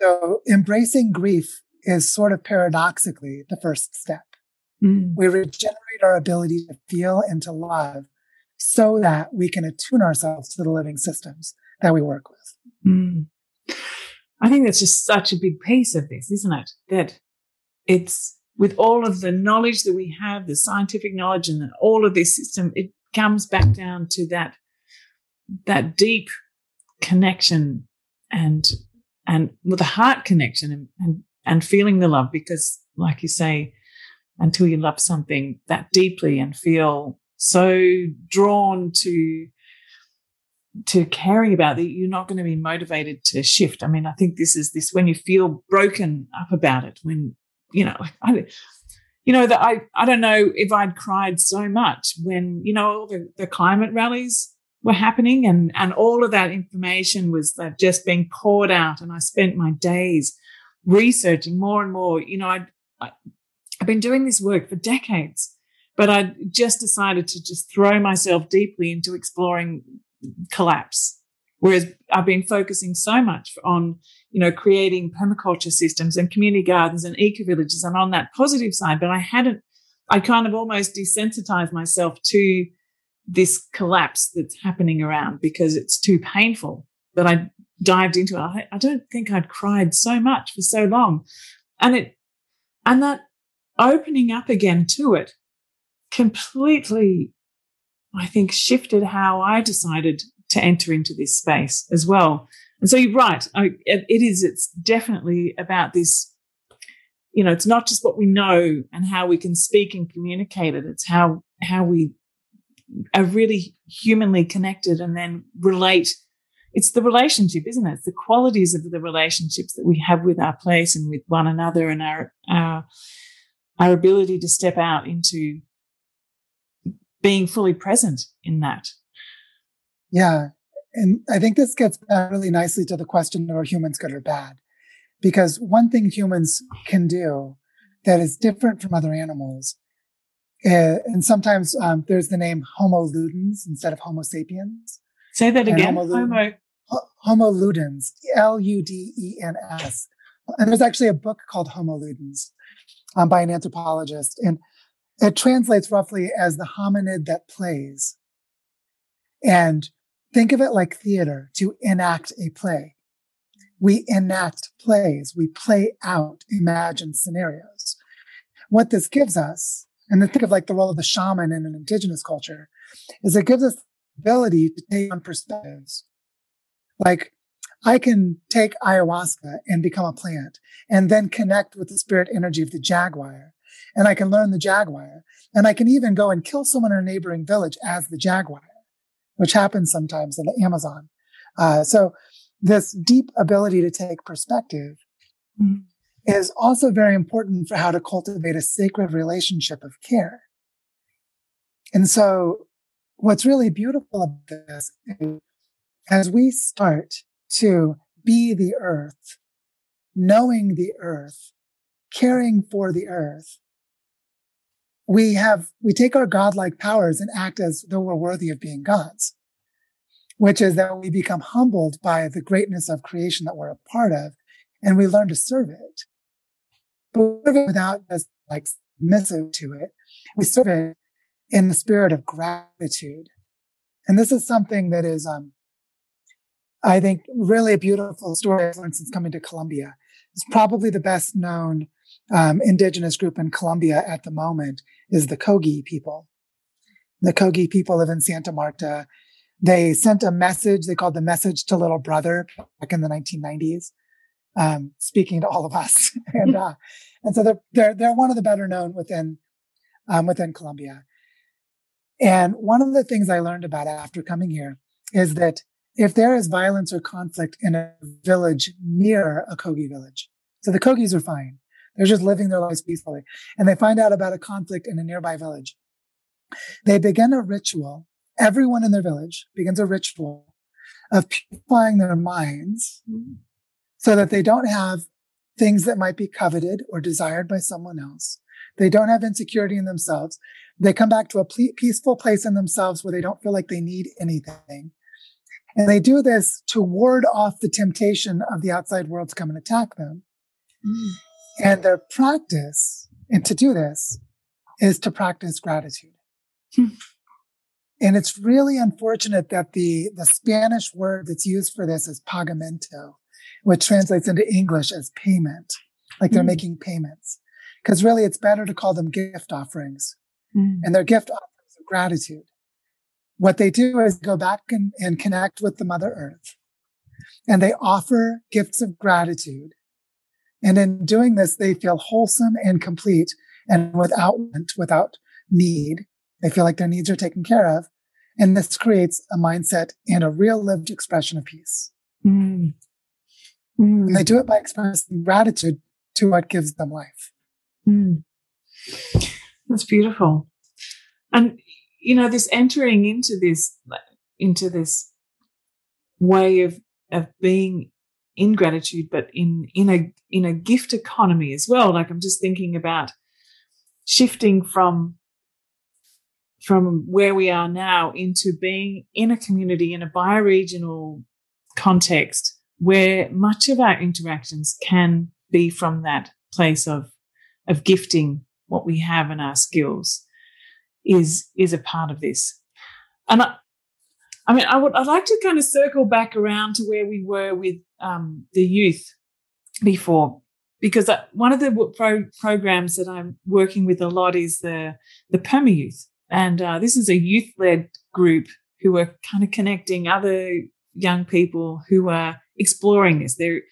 So embracing grief is sort of paradoxically the first step. Mm. We regenerate our ability to feel and to love so that we can attune ourselves to the living systems that we work with. Mm. I think that's just such a big piece of this, isn't it? That it's with all of the knowledge that we have, the scientific knowledge and all of this system, it comes back down to that, that deep connection and, and with a heart connection and, and, and feeling the love because like you say, until you love something that deeply and feel so drawn to to caring about that you're not going to be motivated to shift. I mean i think this is this when you feel broken up about it when you know, [laughs] I, you know, that I, I don't know if I'd cried so much when, you know, all the, the climate rallies were happening and, and all of that information was just being poured out. And I spent my days researching more and more. You know, I'd, I, I've been doing this work for decades, but I just decided to just throw myself deeply into exploring collapse Whereas I've been focusing so much on, you know, creating permaculture systems and community gardens and eco villages and on that positive side, but I hadn't, I kind of almost desensitized myself to this collapse that's happening around because it's too painful that I dived into it. I, I don't think I'd cried so much for so long. And it, and that opening up again to it completely, I think, shifted how I decided to enter into this space as well. And so you're right. I, it is, it's definitely about this, you know, it's not just what we know and how we can speak and communicate it. It's how, how we are really humanly connected and then relate. It's the relationship, isn't it? It's the qualities of the relationships that we have with our place and with one another and our, our, our ability to step out into being fully present in that. Yeah. And I think this gets back really nicely to the question of are humans good or bad? Because one thing humans can do that is different from other animals Uh, and sometimes um, there's the name Homo ludens instead of Homo sapiens. Say that again. Homo, Homo. Homo ludens, L U D E N S. And there's actually a book called Homo ludens um, by an anthropologist. And it translates roughly as the hominid that plays. And think of it like theater to enact a play. We enact plays. We play out imagined scenarios. What this gives us, and think of like the role of the shaman in an indigenous culture, is it gives us ability to take on perspectives. Like I can take ayahuasca and become a plant and then connect with the spirit energy of the jaguar. And I can learn the jaguar. And I can even go and kill someone in a neighboring village as the jaguar, which happens sometimes in the Amazon. Uh, so this deep ability to take perspective mm-hmm. is also very important for how to cultivate a sacred relationship of care. And so what's really beautiful about this is as we start to be the earth, knowing the earth, caring for the earth, we have, we take our godlike powers and act as though we're worthy of being gods, which is that we become humbled by the greatness of creation that we're a part of and we learn to serve it. But without just like submissive to it, we serve it in the spirit of gratitude. And this is something that is, um, I think really a beautiful story, for instance, coming to Colombia. It's probably the best known um, indigenous group in Colombia at the moment is the Kogi people. The Kogi people live in Santa Marta. They sent a message. They called the message to little brother back in the 1990s, um, speaking to all of us. [laughs] and, uh, and so they're, they're, they're one of the better known within, um, within Colombia. And one of the things I learned about after coming here is that if there is violence or conflict in a village near a Kogi village, so the Kogis are fine. They're just living their lives peacefully. And they find out about a conflict in a nearby village. They begin a ritual. Everyone in their village begins a ritual of purifying their minds so that they don't have things that might be coveted or desired by someone else. They don't have insecurity in themselves. They come back to a peaceful place in themselves where they don't feel like they need anything. And they do this to ward off the temptation of the outside world to come and attack them. Mm. And their practice, and to do this, is to practice gratitude. Hmm. And it's really unfortunate that the, the Spanish word that's used for this is pagamento, which translates into English as payment, like they're mm. making payments. Because really, it's better to call them gift offerings. Mm. And they're gift offerings of gratitude. What they do is go back and, and connect with the Mother Earth. And they offer gifts of gratitude and in doing this, they feel wholesome and complete and without want, without need. They feel like their needs are taken care of. And this creates a mindset and a real lived expression of peace. Mm. Mm. And they do it by expressing gratitude to what gives them life. Mm. That's beautiful. And, you know, this entering into this, into this way of, of being in gratitude, but in in a in a gift economy as well. Like I'm just thinking about shifting from from where we are now into being in a community in a bioregional context where much of our interactions can be from that place of of gifting what we have and our skills is is a part of this. And I, I mean, I would I'd like to kind of circle back around to where we were with um, the youth before, because one of the pro- programs that I'm working with a lot is the the Perma Youth, and uh, this is a youth led group who are kind of connecting other young people who are exploring this. They're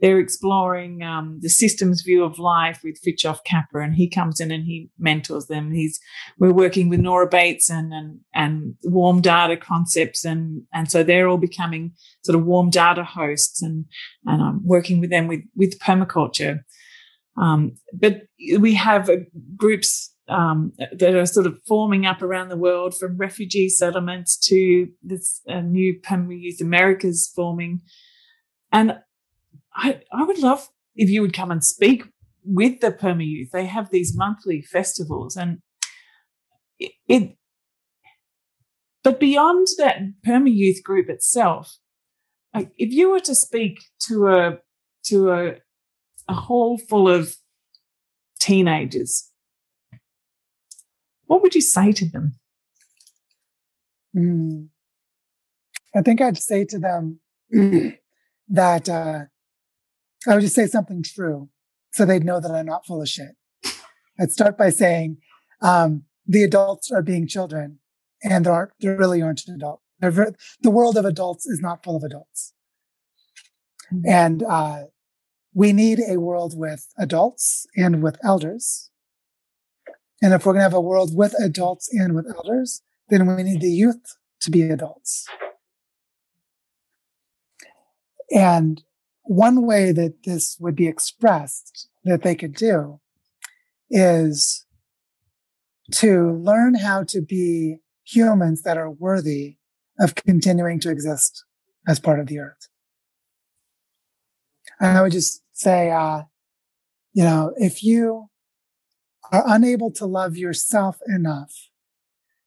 they're exploring um, the systems view of life with Fritjof Capra, and he comes in and he mentors them. He's we're working with Nora Bateson and and warm data concepts, and and so they're all becoming sort of warm data hosts, and and I'm working with them with with permaculture. Um, but we have uh, groups um, that are sort of forming up around the world, from refugee settlements to this uh, new Perma Youth Americas forming, and I, I would love if you would come and speak with the Perma Youth. They have these monthly festivals, and it, it but beyond that perma youth group itself, like if you were to speak to a to a a hall full of teenagers, what would you say to them? Mm. I think I'd say to them [clears throat] that uh, I would just say something true so they'd know that I'm not full of shit. I'd start by saying um, the adults are being children and there aren't, there really aren't adults. Very, the world of adults is not full of adults. Mm-hmm. And uh, we need a world with adults and with elders. And if we're going to have a world with adults and with elders, then we need the youth to be adults. And one way that this would be expressed that they could do is to learn how to be humans that are worthy of continuing to exist as part of the earth. And I would just say, uh, you know, if you are unable to love yourself enough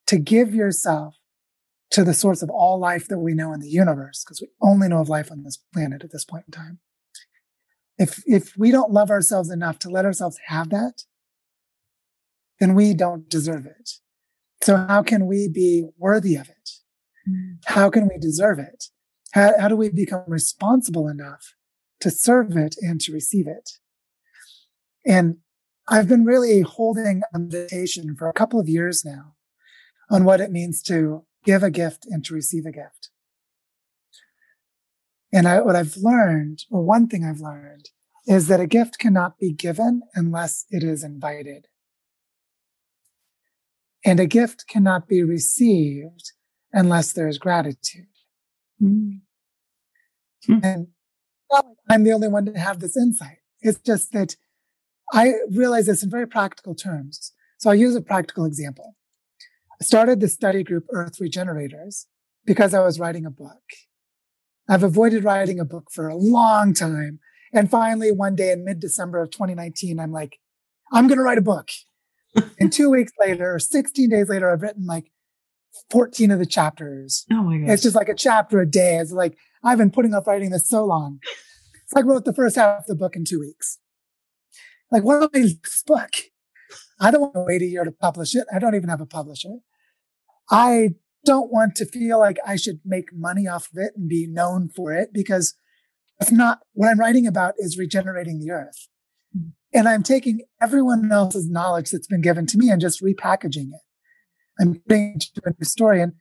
to give yourself to the source of all life that we know in the universe, because we only know of life on this planet at this point in time. If, if we don't love ourselves enough to let ourselves have that, then we don't deserve it. So how can we be worthy of it? Mm. How can we deserve it? How, how do we become responsible enough to serve it and to receive it? And I've been really holding a meditation for a couple of years now on what it means to give a gift and to receive a gift. And I, what I've learned, or one thing I've learned, is that a gift cannot be given unless it is invited. And a gift cannot be received unless there is gratitude. Mm-hmm. And I'm the only one to have this insight. It's just that I realize this in very practical terms. So I'll use a practical example. Started the study group Earth Regenerators because I was writing a book. I've avoided writing a book for a long time. And finally, one day in mid December of 2019, I'm like, I'm going to write a book. [laughs] and two weeks later, or 16 days later, I've written like 14 of the chapters. Oh my god! It's just like a chapter a day. It's like, I've been putting off writing this so long. So I wrote the first half of the book in two weeks. Like, what am I this book? I don't want to wait a year to publish it. I don't even have a publisher. I don't want to feel like I should make money off of it and be known for it because it's not what I'm writing about is regenerating the earth. Mm-hmm. And I'm taking everyone else's knowledge that's been given to me and just repackaging it. I'm putting it into a new story. And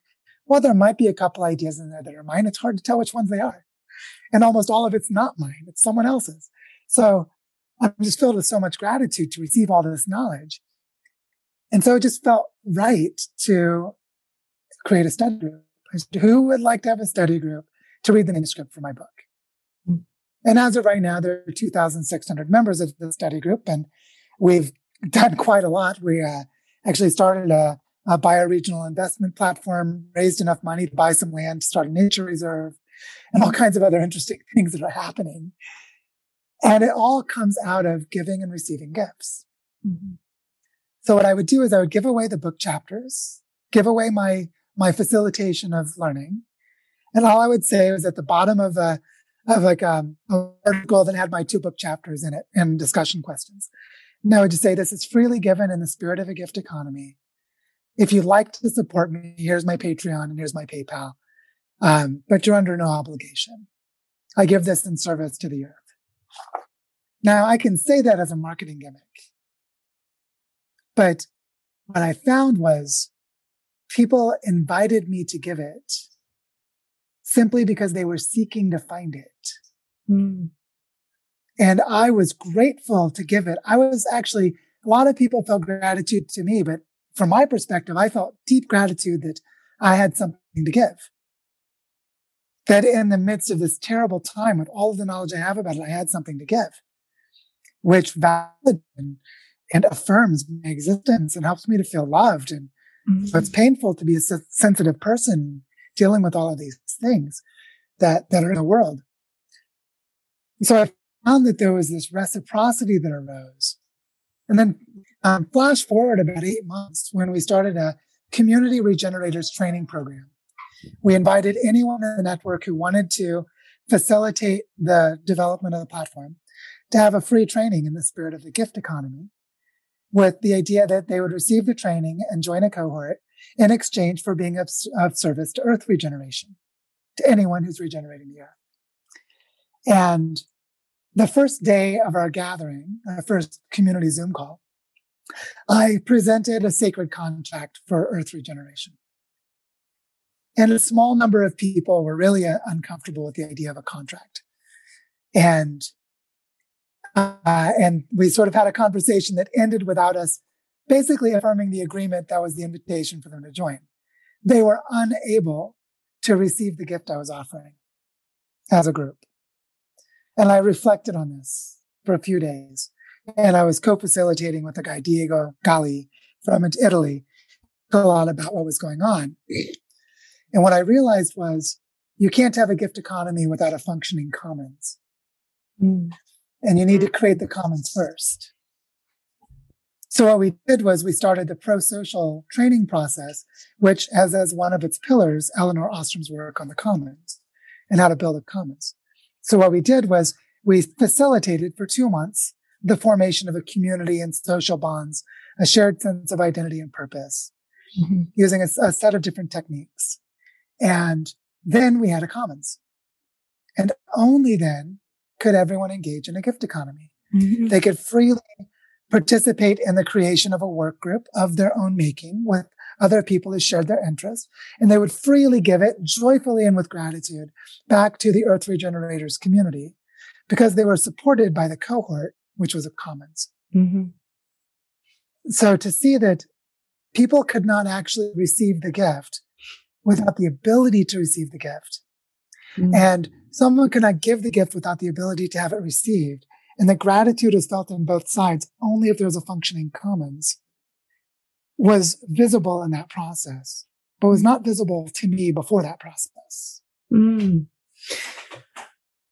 while there might be a couple ideas in there that are mine, it's hard to tell which ones they are. And almost all of it's not mine. It's someone else's. So I'm just filled with so much gratitude to receive all this knowledge. And so it just felt right to create a study group. Who would like to have a study group to read the manuscript for my book? And as of right now, there are 2,600 members of the study group, and we've [laughs] done quite a lot. We uh, actually started a, a bioregional investment platform, raised enough money to buy some land, start a nature reserve, and all kinds of other interesting [laughs] things that are happening. And it all comes out of giving and receiving gifts. Mm-hmm. So what I would do is I would give away the book chapters, give away my my facilitation of learning. And all I would say was at the bottom of a, of like a, an article that had my two book chapters in it and discussion questions. And I would just say this is freely given in the spirit of a gift economy. If you'd like to support me, here's my Patreon and here's my PayPal. Um, but you're under no obligation. I give this in service to the earth. Now I can say that as a marketing gimmick. But what I found was people invited me to give it simply because they were seeking to find it. Mm. And I was grateful to give it. I was actually, a lot of people felt gratitude to me, but from my perspective, I felt deep gratitude that I had something to give. That in the midst of this terrible time, with all of the knowledge I have about it, I had something to give, which validates and affirms my existence and helps me to feel loved and Mm-hmm. So it's painful to be a sensitive person dealing with all of these things that, that are in the world. So I found that there was this reciprocity that arose. And then Um, flash forward about eight months when we started a community regenerators training program. We invited anyone in the network who wanted to facilitate the development of the platform to have a free training in the spirit of the gift economy with the idea that they would receive the training and join a cohort in exchange for being of, of service to earth regeneration, to anyone who's regenerating the earth. And the first day of our gathering, our first community Zoom call, I presented a sacred contract for earth regeneration. And a small number of people were really uh, uncomfortable with the idea of a contract. And uh, and we sort of had a conversation that ended without us basically affirming the agreement that was the invitation for them to join. They were unable to receive the gift I was offering as a group. And I reflected on this for a few days. And I was co-facilitating with a guy, Diego Galli from Italy, a lot about what was going on. And what I realized was you can't have a gift economy without a functioning commons. Mm. And you need to create the commons first. So what we did was we started the pro-social training process, which has as one of its pillars, Elinor Ostrom's work on the commons and how to build a commons. So what we did was we facilitated for two months the formation of a community and social bonds, a shared sense of identity and purpose, mm-hmm. using a, a set of different techniques. And then we had a commons. And only then could everyone engage in a gift economy. Mm-hmm. They could freely participate in the creation of a work group of their own making with other people who shared their interests, and they would freely give it joyfully and with gratitude back to the Earth Regenerators community because they were supported by the cohort, which was a commons. Mm-hmm. So to see that people could not actually receive the gift without the ability to receive the gift. Mm-hmm. And someone cannot give the gift without the ability to have it received. And the gratitude is felt on both sides only if there's a functioning commons was visible in that process, but was not visible to me before that process. Mm.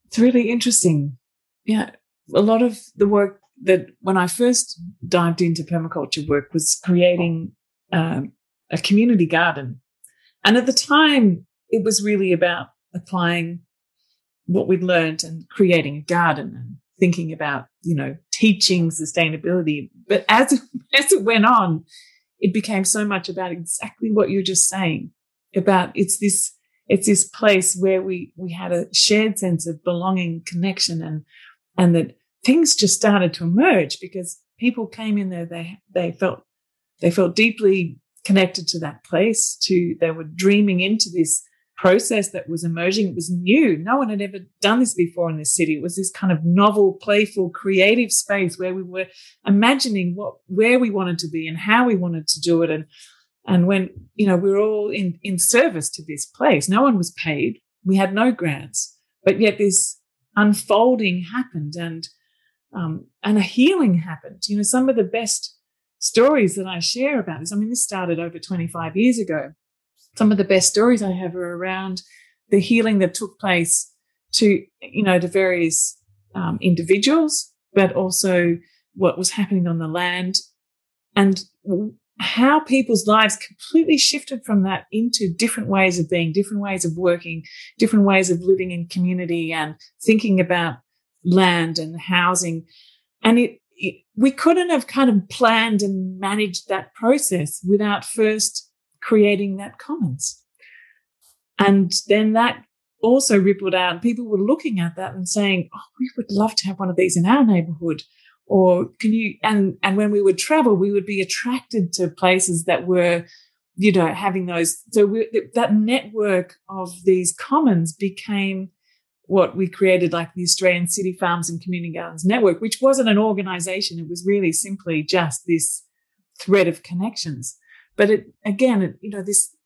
It's really interesting. Yeah. A lot of the work that when I first dived into permaculture work was creating um, a community garden. And at the time, it was really about applying what we'd learned and creating a garden and thinking about, you know, teaching sustainability. But as, [laughs] as it went on, it became so much about exactly what you're just saying about it's this, it's this place where we, we had a shared sense of belonging, connection and, and that things just started to emerge because people came in there, they, they felt, they felt deeply connected to that place to, they were dreaming into this process that was emerging. It was new. No one had ever done this before in this city. It was this kind of novel, playful, creative space where we were imagining what, where we wanted to be and how we wanted to do it. And, and when, you know, we were all in, in service to this place, no one was paid. We had no grants, but yet this unfolding happened and, um, and a healing happened. You know, some of the best stories that I share about this, I mean, this started over 25 years ago some of the best stories I have are around the healing that took place to, you know, to various um, individuals, but also what was happening on the land and how people's lives completely shifted from that into different ways of being, different ways of working, different ways of living in community and thinking about land and housing. And it, it, we couldn't have kind of planned and managed that process without first creating that commons. And then that also rippled out. People were looking at that and saying, Oh, we would love to have one of these in our neighborhood. Or can you, and, and when we would travel, we would be attracted to places that were, you know, having those. So we, that network of these commons became what we created, like the Australian City Farms and Community Gardens Network, which wasn't an organization. It was really simply just this thread of connections. But it, again, it, you know, this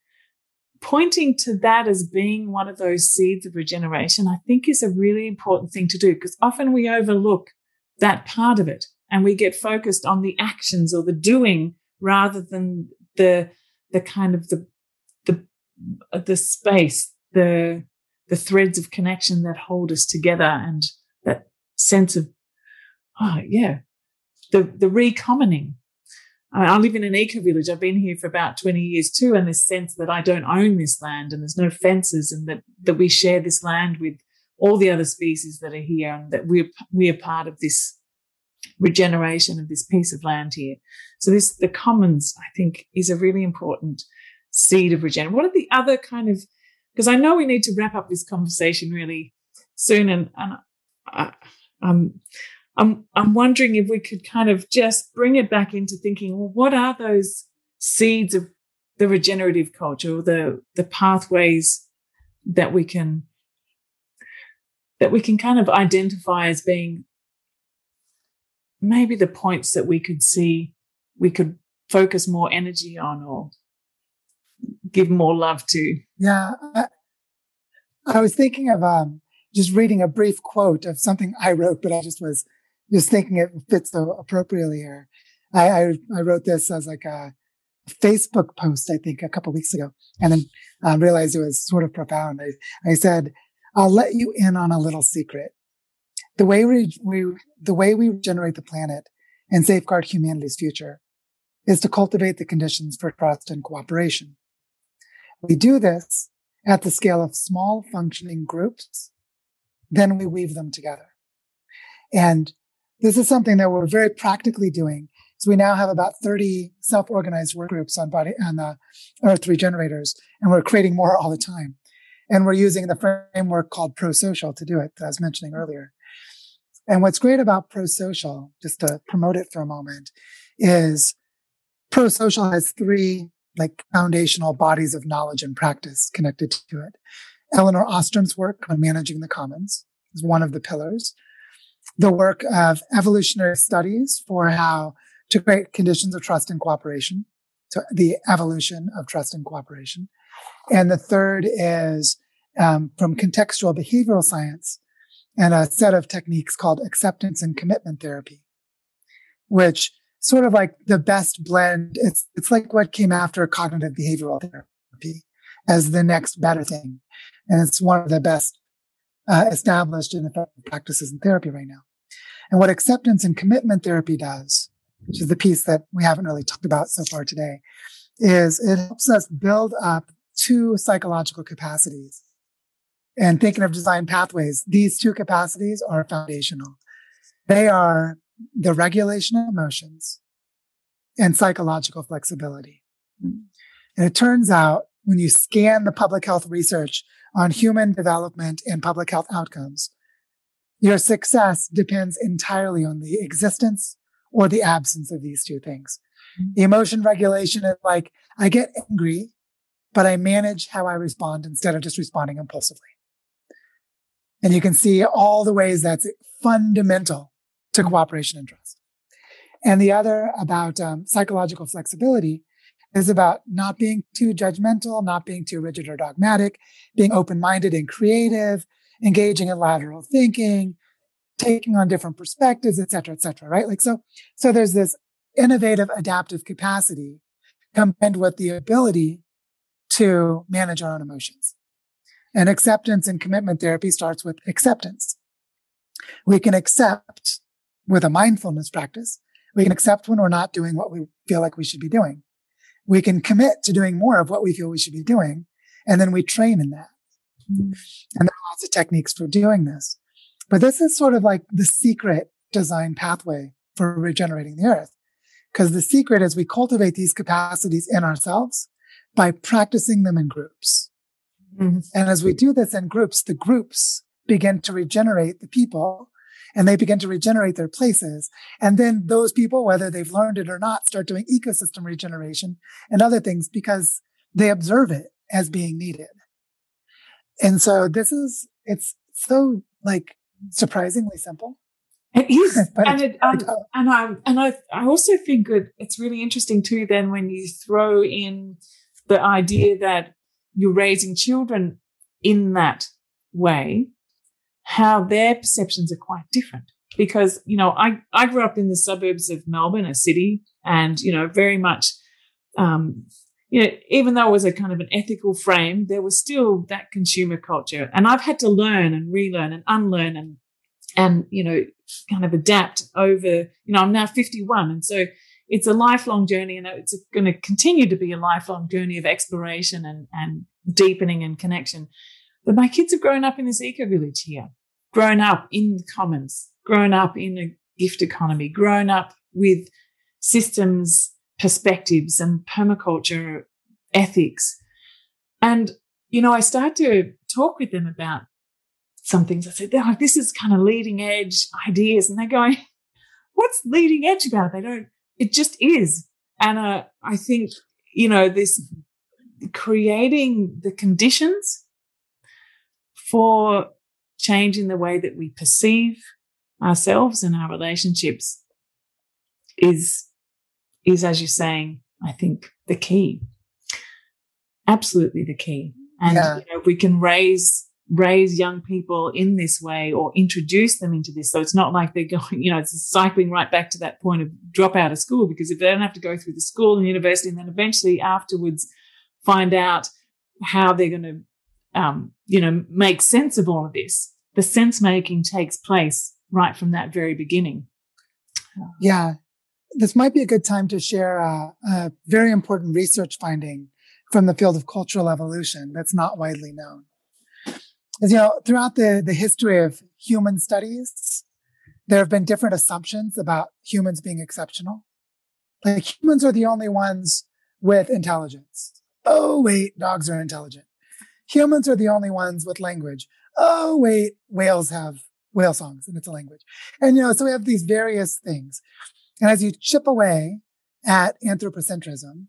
pointing to that as being one of those seeds of regeneration, I think is a really important thing to do because often we overlook that part of it and we get focused on the actions or the doing rather than the, the kind of the, the, the space, the, the threads of connection that hold us together and that sense of, oh, yeah, the, the recommoning I live in an eco village. I've been here for about 20 years too. And this sense that I don't own this land and there's no fences and that, that we share this land with all the other species that are here and that we're, we are part of this regeneration of this piece of land here. So this, the commons, I think is a really important seed of regeneration. What are the other kind of, because I know we need to wrap up this conversation really soon and, and I, um, I'm, I'm wondering if we could kind of just bring it back into thinking, well, what are those seeds of the regenerative culture or the, the pathways that we can, that we can kind of identify as being maybe the points that we could see we could focus more energy on or give more love to. Yeah. I, I was thinking of, um, just reading a brief quote of something I wrote, but I just was just thinking it fits so appropriately here. I, I, I wrote this as like a Facebook post, I think, a couple weeks ago, and then uh, realized it was sort of profound. I, I said, "I'll let you in on a little secret. The way we, we the way we regenerate the planet and safeguard humanity's future is to cultivate the conditions for trust and cooperation. We do this at the scale of small functioning groups, then we weave them together. And this is something that we're very practically doing. So we now have about 30 self-organized work groups on body on the Earth Regenerators, and we're creating more all the time. And we're using the framework called pro-social to do it, as I was mentioning earlier. And what's great about pro-social, just to promote it for a moment, is pro-social has three like foundational bodies of knowledge and practice connected to it. Elinor Ostrom's work on managing the commons is one of the pillars the work of evolutionary studies for how to create conditions of trust and cooperation. So the evolution of trust and cooperation. And the third is um, from contextual behavioral science and a set of techniques called acceptance and commitment therapy, which sort of like the best blend. It's, it's like what came after cognitive behavioral therapy as the next better thing. And it's one of the best uh, established and effective practices in therapy right now. And what acceptance and commitment therapy does, which is the piece that we haven't really talked about so far today, is it helps us build up two psychological capacities. And thinking of design pathways, these two capacities are foundational. They are the regulation of emotions and psychological flexibility. And it turns out when you scan the public health research on human development and public health outcomes, your success depends entirely on the existence or the absence of these two things. Mm-hmm. Emotion regulation is like, I get angry, but I manage how I respond instead of just responding impulsively. And you can see all the ways that's fundamental to cooperation and trust. And the other about um, psychological flexibility is about not being too judgmental, not being too rigid or dogmatic, being open minded and creative, engaging in lateral thinking, taking on different perspectives, et cetera, et cetera, right? Like, so, so there's this innovative adaptive capacity combined with the ability to manage our own emotions. And acceptance and commitment therapy starts with acceptance. We can accept with a mindfulness practice. We can accept when we're not doing what we feel like we should be doing we can commit to doing more of what we feel we should be doing. And then we train in that. Mm-hmm. And there are lots of techniques for doing this. But this is sort of like the secret design pathway for regenerating the earth. Because the secret is we cultivate these capacities in ourselves by practicing them in groups. Mm-hmm. And as we do this in groups, the groups begin to regenerate the people and they begin to regenerate their places. And then those people, whether they've learned it or not, start doing ecosystem regeneration and other things because they observe it as being needed. And so this is, it's so like surprisingly simple. It is, [laughs] and it, um, and I and I I also think that it's really interesting too. Then when you throw in the idea that you're raising children in that way, how their perceptions are quite different. Because, you know, I, I grew up in the suburbs of Melbourne, a city, and, you know, very much, um, you know, even though it was a kind of an ethical frame, there was still that consumer culture. And I've had to learn and relearn and unlearn and, and, you know, kind of adapt over, you know, I'm now 51. And so it's a lifelong journey and it's going to continue to be a lifelong journey of exploration and, and deepening and connection. But my kids have grown up in this eco village here, grown up in the commons, grown up in a gift economy, grown up with systems, perspectives and permaculture ethics. And, you know, I start to talk with them about some things. I said, oh, this is kind of leading edge ideas. And they're going, [laughs] what's leading edge about it? They don't, it just is. And uh, I think, you know, this creating the conditions for changing the way that we perceive ourselves and our relationships is, is, as you're saying, I think the key. Absolutely the key. And yeah. you know, if we can raise raise young people in this way or introduce them into this. So it's not like they're [laughs] going, you know, it's cycling right back to that point of drop out of school because if they don't have to go through the school and university and then eventually afterwards find out how they're going to, um, you know, make sense of all of this, the sense making takes place right from that very beginning. Yeah. This might be a good time to share a, a very important research finding from the field of cultural evolution that's not widely known is, you know, throughout the, the history of human studies, there have been different assumptions about humans being exceptional. Like humans are the only ones with intelligence. Oh, wait, dogs are intelligent. Humans are the only ones with language. Oh, wait, whales have whale songs and it's a language. And, you know, so we have these various things. And as you chip away at anthropocentrism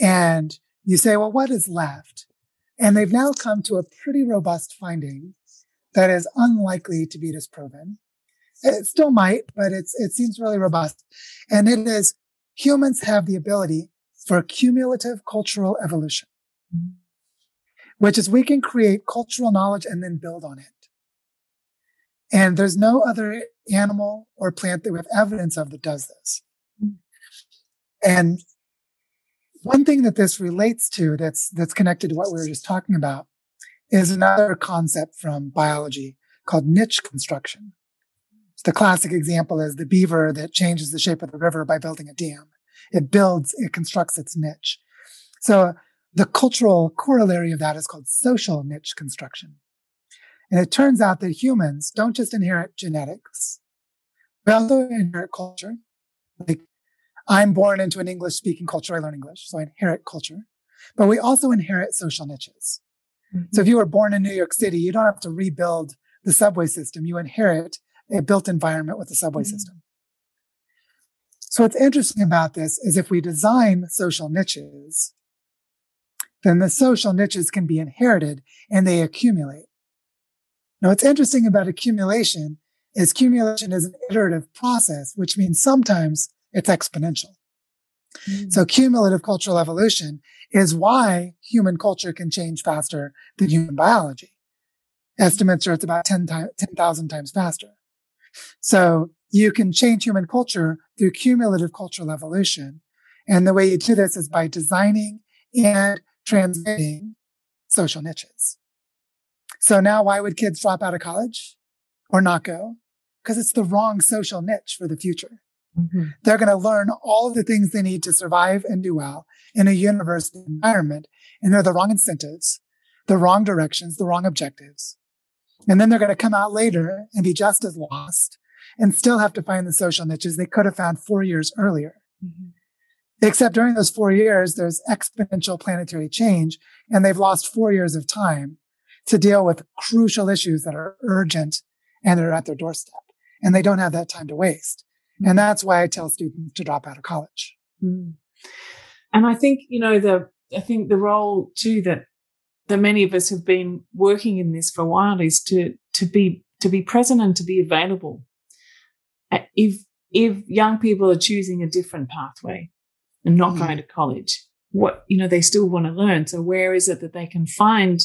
and you say, well, what is left? And they've now come to a pretty robust finding that is unlikely to be disproven. It still might, but it's, it seems really robust. And it is humans have the ability for cumulative cultural evolution, which is we can create cultural knowledge and then build on it. And there's no other animal or plant that we have evidence of that does this. Mm. And one thing that this relates to that's that's connected to what we were just talking about is another concept from biology called niche construction. The classic example is the beaver that changes the shape of the river by building a dam. It builds, it constructs its niche. So the cultural corollary of that is called social niche construction. And it turns out that humans don't just inherit genetics, we also inherit culture. Like I'm born into an English speaking culture. I learn English, so I inherit culture. But we also inherit social niches. Mm-hmm. So if you were born in New York City, you don't have to rebuild the subway system. You inherit a built environment with the subway mm-hmm. system. So what's interesting about this is if we design social niches, then the social niches can be inherited and they accumulate. Now, what's interesting about accumulation is accumulation is an iterative process, which means sometimes it's exponential. Mm-hmm. So cumulative cultural evolution is why human culture can change faster than human biology. Estimates are it's about 10 10,000 times faster. So you can change human culture through cumulative cultural evolution. And the way you do this is by designing and transmitting social niches. So now why would kids drop out of college or not go? Because it's the wrong social niche for the future. Mm-hmm. They're going to learn all of the things they need to survive and do well in a university environment. And they're the wrong incentives, the wrong directions, the wrong objectives. And then they're going to come out later and be just as lost and still have to find the social niches they could have found four years earlier. Mm-hmm. Except during those four years, there's exponential planetary change and they've lost four years of time to deal with crucial issues that are urgent and that are at their doorstep. And they don't have that time to waste. And that's why I tell students to drop out of college. Mm. And I think, you know, the, I think the role too that, that many of us have been working in this for a while is to, to be, to be present and to be available. Uh, if, if young people are choosing a different pathway and not going to college, what, you know, they still want to learn. So where is it that they can find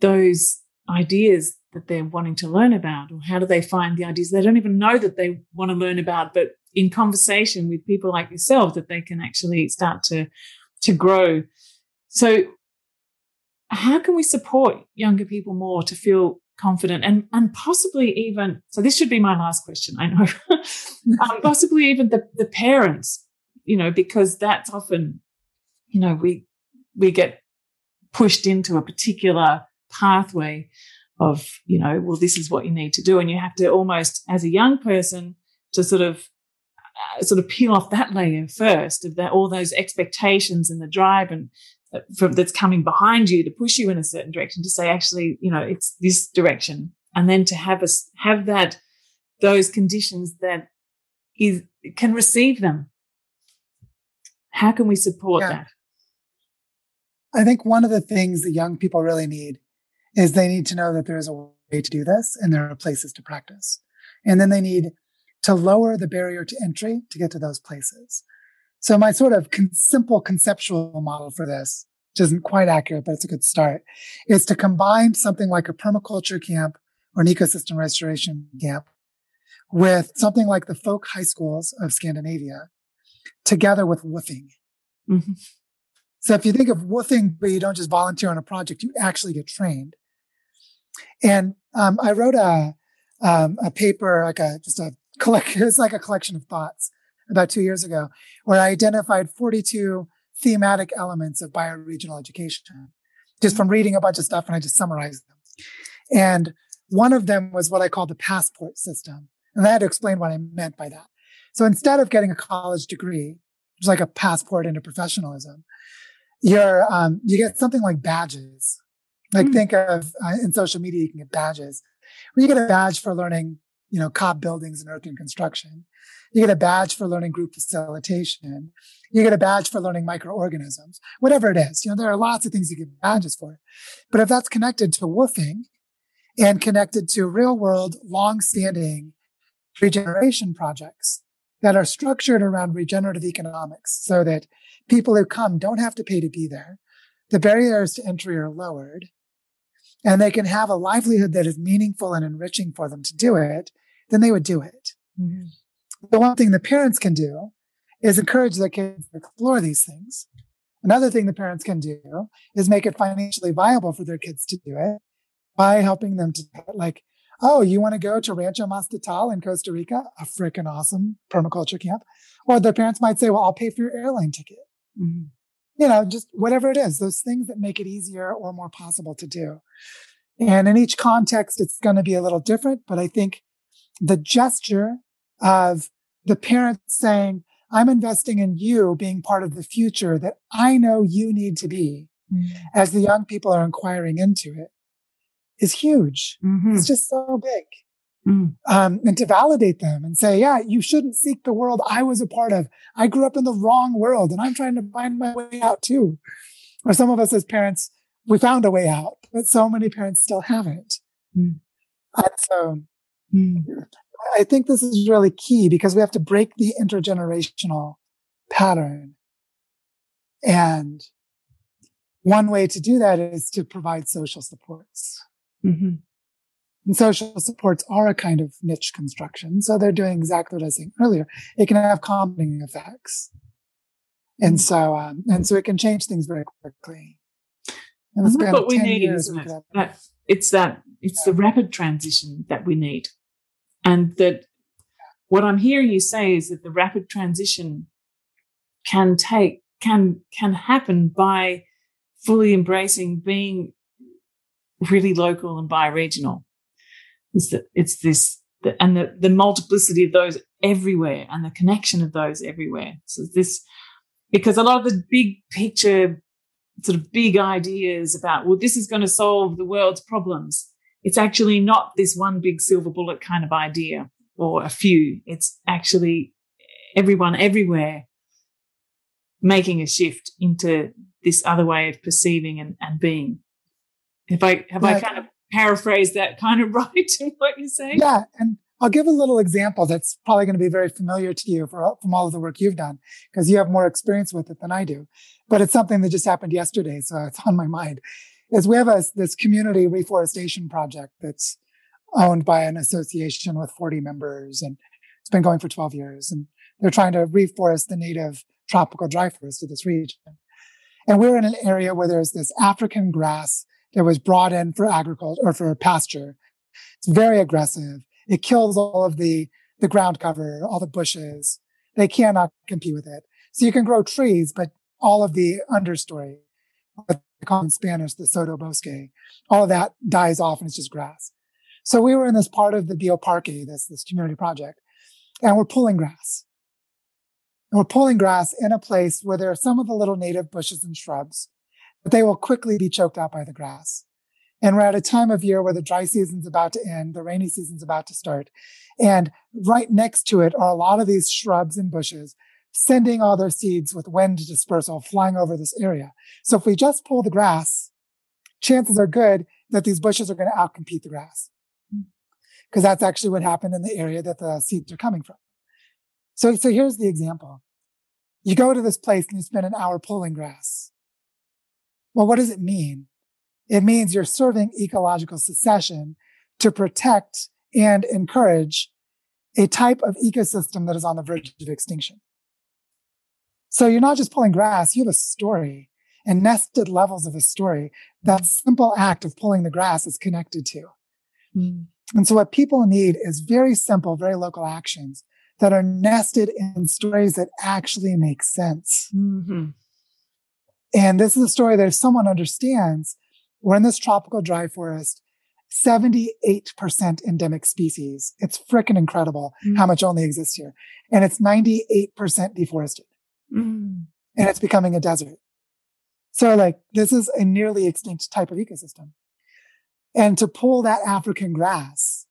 those ideas that they're wanting to learn about? Or how do they find the ideas they don't even know that they want to learn about but in conversation with people like yourself that they can actually start to to grow? So how can we support younger people more to feel confident and and possibly even so this should be my last question i know. [laughs] Um, possibly even the the parents you know because that's often you know we we get pushed into a particular pathway of you know well this is what you need to do and you have to almost as a young person to sort of uh, sort of peel off that layer first of that all those expectations and the drive and from, that's coming behind you to push you in a certain direction to say, actually, you know, it's this direction. And then to have us have that, those conditions that is, can receive them. How can we support yeah. that? I think one of the things that young people really need is they need to know that there is a way to do this and there are places to practice. And then they need to lower the barrier to entry to get to those places. So my sort of con- simple conceptual model for this, which isn't quite accurate, but it's a good start, is to combine something like a permaculture camp or an ecosystem restoration camp with something like the folk high schools of Scandinavia together with WWOOFing. Mm-hmm. So if you think of WWOOFing, but you don't just volunteer on a project, you actually get trained. And um, I wrote a um, a paper, like a just a collect. [laughs] It's like a collection of thoughts about two years ago, where I identified 42 thematic elements of bioregional education just from reading a bunch of stuff and I just summarized them. And one of them was what I call the passport system. And I had to explain what I meant by that. So instead of getting a college degree, which is like a passport into professionalism, you're, um, you get something like badges. Like mm. think of uh, in social media, you can get badges. Where you get a badge for learning, you know, cob buildings and earth and construction. You get a badge for learning group facilitation. You get a badge for learning microorganisms, whatever it is. You know, there are lots of things you get badges for. But if that's connected to WWOOFing and connected to real world, long standing regeneration projects that are structured around regenerative economics so that people who come don't have to pay to be there. The barriers to entry are lowered and they can have a livelihood that is meaningful and enriching for them to do it, then they would do it. Mm-hmm the one thing the parents can do is encourage their kids to explore these things. Another thing the parents can do is make it financially viable for their kids to do it by helping them to like, oh, you want to go to Rancho Mastatal in Costa Rica, a freaking awesome permaculture camp. Or their parents might say, well, I'll pay for your airline ticket. Mm-hmm. You know, just whatever it is, those things that make it easier or more possible to do. And in each context, it's going to be a little different, but I think the gesture of the parents saying, I'm investing in you being part of the future that I know you need to be mm-hmm. as the young people are inquiring into it is huge. Mm-hmm. It's just so big. Mm. Um, and to validate them and say, yeah, you shouldn't seek the world I was a part of. I grew up in the wrong world and I'm trying to find my way out too. Or some of us as parents, we found a way out, but so many parents still haven't. Mm. And so mm. I think this is really key because we have to break the intergenerational pattern. And one way to do that is to provide social supports. Mm-hmm. And social supports are a kind of niche construction. So they're doing exactly what I was saying earlier. It can have compounding effects. And mm-hmm. so, um, and so it can change things very quickly. And that's what we need, isn't it? That, it's that, it's yeah. the rapid transition that we need. And that what I'm hearing you say is that the rapid transition can take, can, can happen by fully embracing being really local and bioregional. It's that it's this, the, and the, the multiplicity of those everywhere and the connection of those everywhere. So this, because a lot of the big picture, sort of big ideas about, well, this is going to solve the world's problems it's actually not this one big silver bullet kind of idea or a few. It's actually everyone everywhere making a shift into this other way of perceiving and, and being. Have I have I kind of paraphrased that kind of [laughs] right in what you're saying? Yeah, and I'll give a little example that's probably going to be very familiar to you for, from all of the work you've done because you have more experience with it than I do. But it's something that just happened yesterday, so it's on my mind is we have a, this community reforestation project that's owned by an association with 40 members and it's been going for 12 years and they're trying to reforest the native tropical dry forest of this region. And we're in an area where there's this African grass that was brought in for agriculture or for pasture It's very aggressive. It kills all of the, the ground cover, all the bushes. They cannot compete with it. So you can grow trees, but all of the understory, what they call in Spanish the sotobosque, all of that dies off and it's just grass. So we were in this part of the Bioparque, this, this community project, and we're pulling grass. And we're pulling grass in a place where there are some of the little native bushes and shrubs, but they will quickly be choked out by the grass. And we're at a time of year where the dry season's about to end, the rainy season's about to start. And right next to it are a lot of these shrubs and bushes sending all their seeds with wind dispersal flying over this area. So if we just pull the grass, chances are good that these bushes are going to outcompete the grass. Because that's actually what happened in the area that the seeds are coming from. So, so here's the example. You go to this place and you spend an hour pulling grass. Well, what does it mean? It means you're serving ecological succession to protect and encourage a type of ecosystem that is on the verge of extinction. So you're not just pulling grass, you have a story and nested levels of a story. That simple act of pulling the grass is connected to. Mm. And so what people need is very simple, very local actions that are nested in stories that actually make sense. Mm-hmm. And this is a story that if someone understands, we're in this tropical dry forest, 78% endemic species. It's freaking incredible mm. how much only exists here. And it's 98% deforested. Mm. And it's becoming a desert. So like this is a nearly extinct type of ecosystem. And to pull that African grass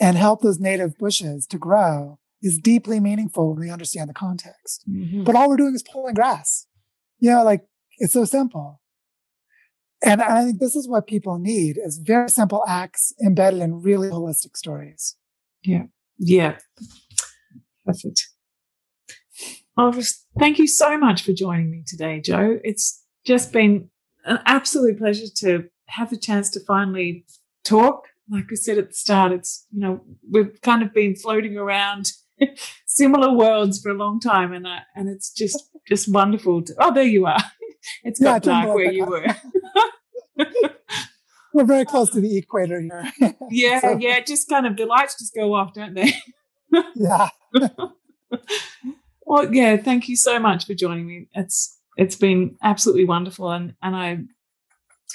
and help those native bushes to grow is deeply meaningful when we understand the context. Mm-hmm. But all we're doing is pulling grass. You know, like it's so simple. And I think this is what people need is very simple acts embedded in really holistic stories. Yeah. Yeah. Perfect. Well, thank you so much for joining me today, Joe. It's just been an absolute pleasure to have the chance to finally talk. Like I said at the start, it's, you know, we've kind of been floating around [laughs] similar worlds for a long time and I, and it's just just wonderful to, oh there you are [laughs] it's got yeah, dark where you were [laughs] We're very close to the equator here. yeah, so. yeah. Just kind of the lights just go off, don't they? yeah. well, yeah. Thank you so much for joining me. It's it's been absolutely wonderful, and and I,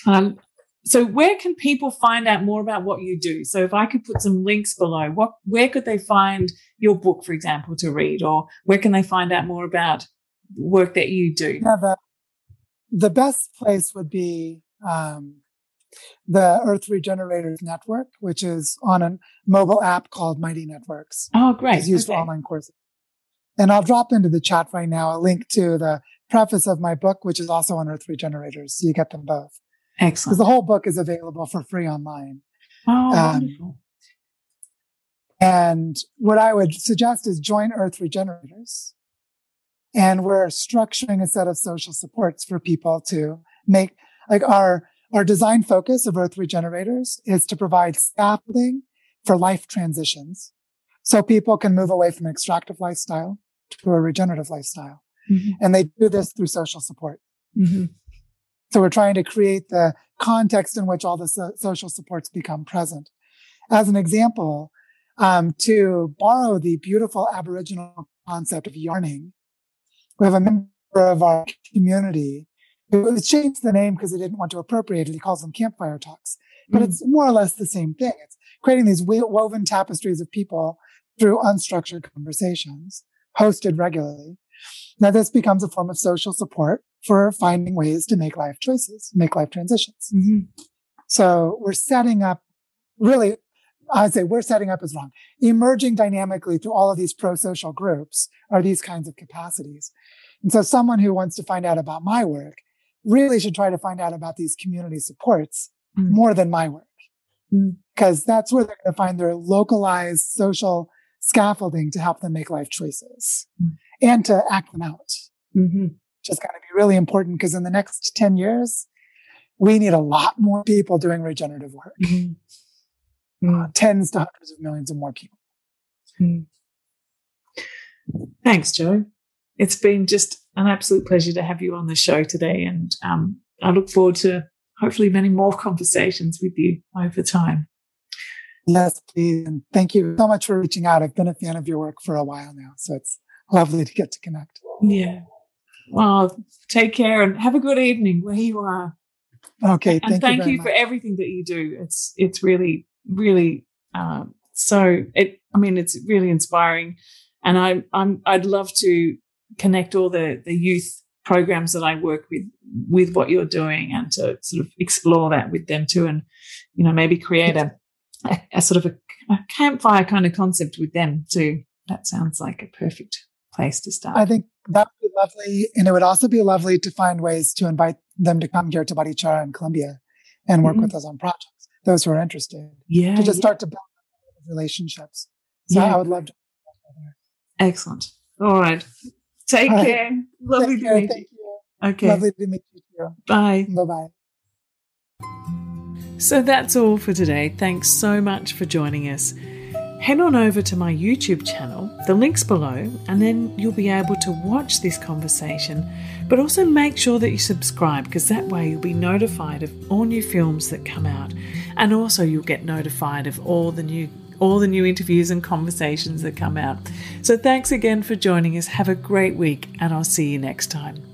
um, so where can people find out more about what you do? So if I could put some links below, what where could they find your book, for example, to read, or where can they find out more about work that you do? Yeah, the, the best place would be um, the Earth Regenerators Network, which is on a mobile app called Mighty Networks. Oh, great. It's used okay. for online courses. And I'll drop into the chat right now a link to the preface of my book, which is also on Earth Regenerators. So you get them both. Excellent. Because the whole book is available for free online. Oh, um. And what I would suggest is join Earth Regenerators. And we're structuring a set of social supports for people to make like our, our design focus of Earth Regenerators is to provide scaffolding for life transitions. So people can move away from an extractive lifestyle to a regenerative lifestyle. Mm-hmm. And they do this through social support. Mm-hmm. So we're trying to create the context in which all the so- social supports become present. As an example, um, to borrow the beautiful Aboriginal concept of yarning, we have a member of our community who changed the name because he didn't want to appropriate it. He calls them campfire talks, but mm. it's more or less the same thing. It's creating these woven tapestries of people through unstructured conversations hosted regularly. Now this becomes a form of social support for finding ways to make life choices, make life transitions. Mm-hmm. So we're setting up really, I'd say we're setting up is wrong. Emerging dynamically through all of these pro-social groups are these kinds of capacities. And so someone who wants to find out about my work really should try to find out about these community supports mm. more than my work. Because mm. that's where they're going to find their localized social scaffolding to help them make life choices mm. and to act them out. Mm-hmm. Which is going to be really important because in the next 10 years, we need a lot more people doing regenerative work. Mm-hmm. Uh, tens to hundreds of millions of more people. Mm. Thanks, Joe. It's been just an absolute pleasure to have you on the show today. And um, I look forward to hopefully many more conversations with you over time. Yes, please. And thank you so much for reaching out. I've been a fan of your work for a while now. So it's lovely to get to connect. Yeah. Well, take care and have a good evening where you are. Okay. And thank, thank you, you, for everything that you do. It's it's really, really um, so it I mean it's really inspiring. And I I'm I'd love to connect all the the youth programs that I work with with what you're doing and to sort of explore that with them too and you know maybe create a a, a sort of a, a, campfire kind of concept with them too that sounds like a perfect place to start I think that would be lovely and it would also be lovely to find ways to invite them to come here to Barichara in Colombia and work mm-hmm. with us on projects those who are interested yeah to just yeah. start to build relationships so yeah. I would love to excellent all right Take All care. Right. Lovely Take to meet Thank you. Okay. Lovely to meet you too. Bye. Bye bye. So that's all for today. Thanks so much for joining us. Head on over to my YouTube channel, the link's below, and then you'll be able to watch this conversation. But also make sure that you subscribe because that way you'll be notified of all new films that come out. And also you'll get notified of all the new all the new interviews and conversations that come out. So thanks again for joining us. Have a great week, and I'll see you next time.